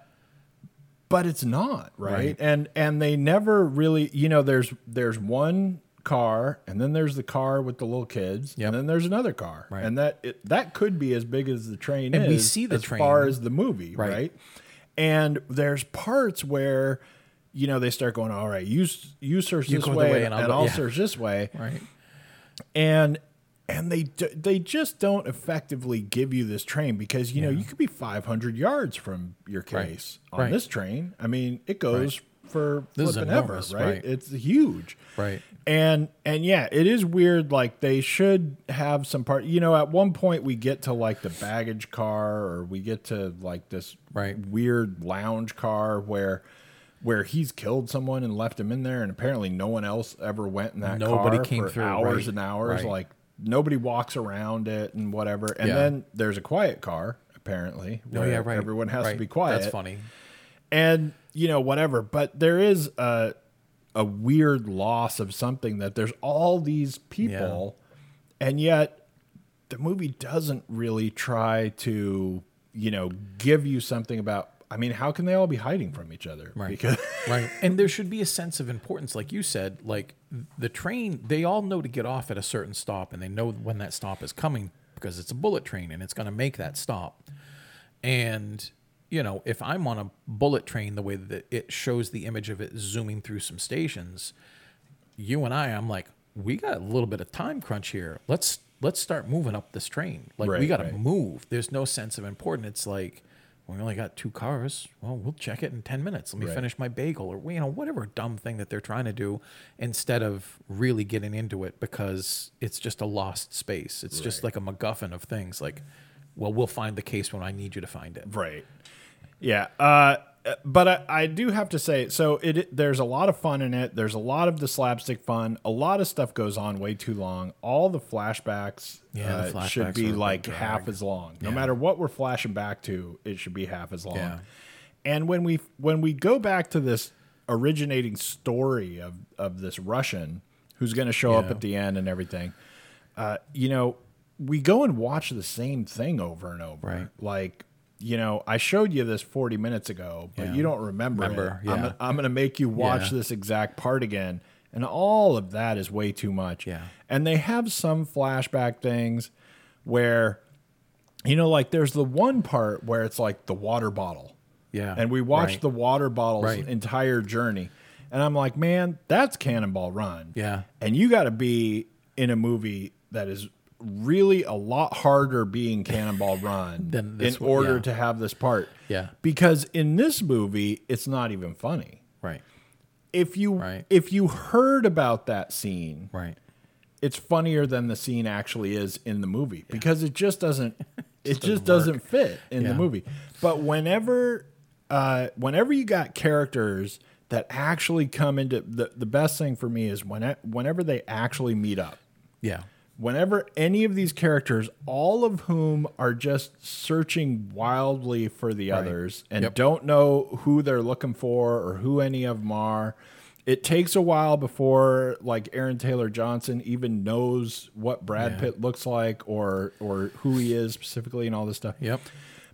but it's not right? Right. and and they never really you know there's there's one car and then there's the car with the little kids Yep. and then there's another car Right. and that it, that could be as big as the train And is we see the as train. far as the movie right. Right. and there's parts where you know they start going all right you you search You this way, way and, I'll and I'll yeah. search this way right. and and they they just don't effectively give you this train because you know you could be 500 yards from your Right. case on Right. this train. I mean, it goes for This is flipping ever, enormous, right? right. It's huge, Right. And and yeah, it is weird. Like they should have some part. You know, at one point we get to like the baggage car, or we get to like this Right. weird lounge car where. Where he's killed someone and left him in there, and apparently no one else ever went in that Nobody car came for through, hours right, and hours. right. Like nobody walks around it and whatever. And Yeah. then there's a quiet car, apparently. Oh where yeah, right. Everyone has to be quiet. That's funny. And you know, whatever. But there is a a weird loss of something that there's all these people, and yet the movie doesn't really try to, you know, give you something about. I mean, how can they all be hiding from each other? Right. Because right. And there should be a sense of importance, like you said. Like the train, they all know to get off at a certain stop, and they know when that stop is coming because it's a bullet train and it's going to make that stop. And you know, if I'm on a bullet train, the way that it shows the image of it zooming through some stations, you and I, I'm like, we got a little bit of time crunch here. Let's let's start moving up this train. Like we got to right. move. There's no sense of importance. It's like we only got two cars. Well, we'll check it in ten minutes. Let me Right. finish my bagel, or you know, whatever dumb thing that they're trying to do, instead of really getting into it because it's just a lost space. It's just like a MacGuffin of things. Like, well, we'll find the case when I need you to find it. Right. Yeah. Uh, but I, I do have to say, so it, there's a lot of fun in it. There's a lot of the slapstick fun. A lot of stuff goes on way too long. All the flashbacks, Yeah, the uh, should be are a big like half as long. No matter what we're flashing back to, it should be half as long. Yeah. And when we when we go back to this originating story of of this Russian who's going to show up at the end and everything, uh, you know, we go and watch the same thing over and over. Right. Like, you know, I showed you this 40 minutes ago, but Yeah. you don't remember, Remember, it. I'm. I'm going to make you watch Yeah. this exact part again. And all of that is way too much. Yeah. And they have some flashback things where, you know, like there's the one part where it's like the water bottle. Yeah. And we watched Right. the water bottle's Right. entire journey. And I'm like, man, that's Cannonball Run. Yeah. And you got to be in a movie that is really a lot harder being Cannonball Run Than in this one, order yeah. to have this part. Yeah. Because in this movie, it's not even funny. Right. If you Right. if you heard about that scene, Right. it's funnier than the scene actually is in the movie because it just doesn't it just doesn't doesn't fit in the movie. But whenever uh whenever you got characters that actually come into the the best thing for me is when whenever they actually meet up. Yeah. Whenever any of these characters, all of whom are just searching wildly for the others and Yep. don't know who they're looking for or who any of them are, it takes a while before like Aaron Taylor Johnson even knows what Brad Yeah. Pitt looks like or or who he is specifically and all this stuff. Yep.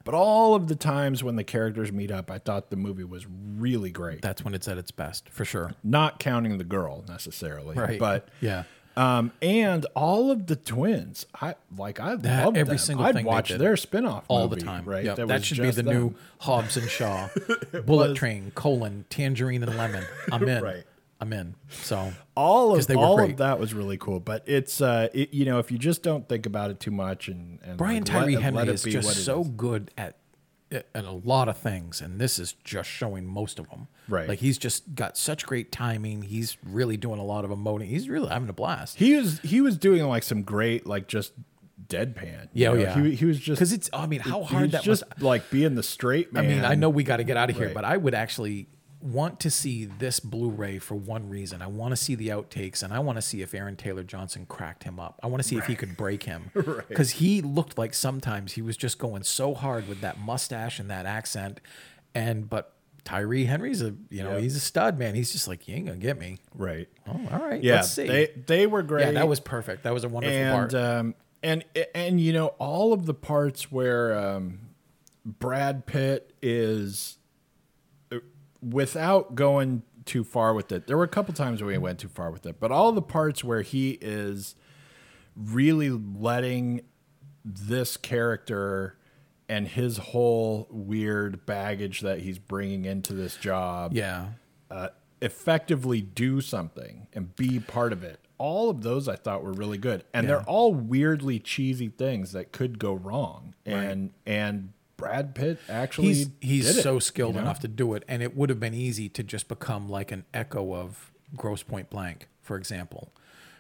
But all of the times when the characters meet up, I thought the movie was really great. That's when it's at its best, for sure. Not counting the girl necessarily, Right. but yeah. Um, and all of the twins, I like. I That- love every them. single I'd thing they watch did. their spinoff all movie, the time. Right, Yep. That, was should be the them. new Hobbs and Shaw. Bullet was. Train, colon, tangerine and lemon. I'm in. Right. I'm in. So all of they were all great. of that was really cool. But it's uh, it, you know, if you just don't think about it too much and, and Brian like, Tyree let, Henry let is be just so is. good at at a lot of things, and this is just showing most of them. Right. Like he's just got such great timing. He's really doing a lot of emoting. He's really having a blast. He was he was doing like some great like just deadpan. Yeah, oh, know? yeah. He, he was just because it's. I mean, how hard was that just must. like being the straight man. I mean, I know we got to get out of here, Right. but I would actually want to see this Blu-ray for one reason. I want to see the outtakes, and I want to see if Aaron Taylor Johnson cracked him up. I want to see if he could break him, because he looked like sometimes he was just going so hard with that mustache and that accent, and but. Tyree Henry's a you know Yep. he's a stud man. He's just like you ain't gonna get me. right. Oh, all right. Yeah, let's see. they they were great. yeah, that was perfect. That was a wonderful and part. um and and you know all of the parts where um Brad Pitt is without going too far with it. There were a couple times where he went too far with it, but all the parts where he is really letting this character and his whole weird baggage that he's bringing into this job yeah, uh, effectively do something and be part of it. All of those I thought were really good, and Yeah. they're all weirdly cheesy things that could go wrong. And and Brad Pitt actually he's he's did it, so skilled you know? enough to do it, and it would have been easy to just become like an echo of Grosse Pointe Blank, for example.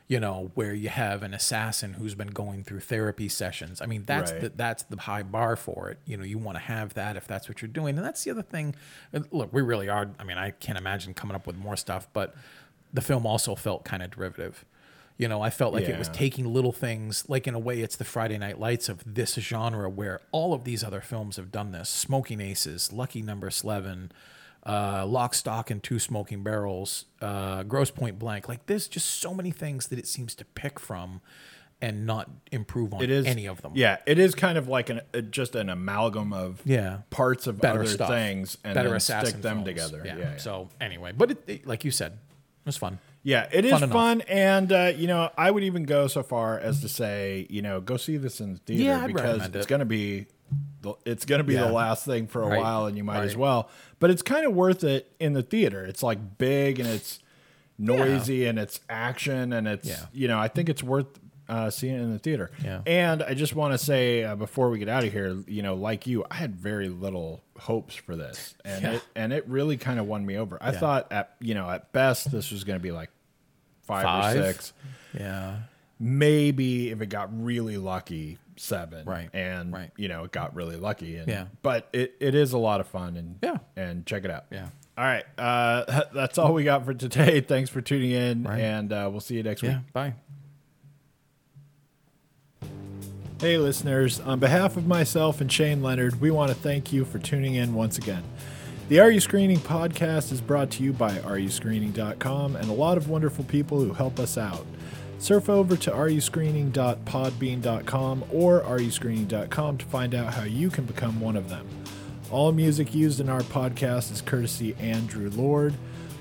You know, where you have an assassin who's been going through therapy sessions. I mean, that's Right. the that's the high bar for it. You know, you want to have that if that's what you're doing, and that's the other thing. Uh, look, we really are. I mean, I can't imagine coming up with more stuff, but the film also felt kind of derivative. You know, I felt like it was taking little things, like in a way, it's the Friday Night Lights of this genre where all of these other films have done this. Smoking Aces, Lucky Number Slevin, uh, Lock, Stock, and Two Smoking Barrels, uh, Grosse Pointe Blank. Like, there's just so many things that it seems to pick from and not improve on It is any of them. Yeah, it is kind of like an uh, just an amalgam of Yeah. parts of Better other stuff. things and Better then stick them films. together. Yeah. Yeah, yeah. So, anyway, but it, it- like you said, it was fun. Yeah, it is Fun fun, and uh, you know, I would even go so far as to say, you know, go see this in the theater Yeah, because it's it. going to be, the, it's going to be Yeah. the last thing for a Right, while, and you might as well. But it's kind of worth it in the theater. It's like big and it's noisy and it's action and it's Yeah. you know, I think it's worth uh, seeing it in the theater. Yeah. And I just want to say uh, before we get out of here, you know, like you, I had very little hopes for this, and Yeah. it and it really kind of won me over. I Yeah. thought at you know at best this was going to be like five, Five? or six, Yeah. maybe if it got really lucky, seven. Right, And right. you know, it got really lucky. And, Yeah. But it, it is a lot of fun and Yeah. and check it out. Yeah. All right. Uh, that's all we got for today. Thanks for tuning in, Right. and uh, we'll see you next week. Bye. Hey, listeners. On behalf of myself and Shane Leonard, we want to thank you for tuning in once again. The Are You Screening podcast is brought to you by areyouscreening.com and a lot of wonderful people who help us out. Surf over to areyouscreening.podbean.com or areyouscreening.com to find out how you can become one of them. All music used in our podcast is courtesy Andrew Lord.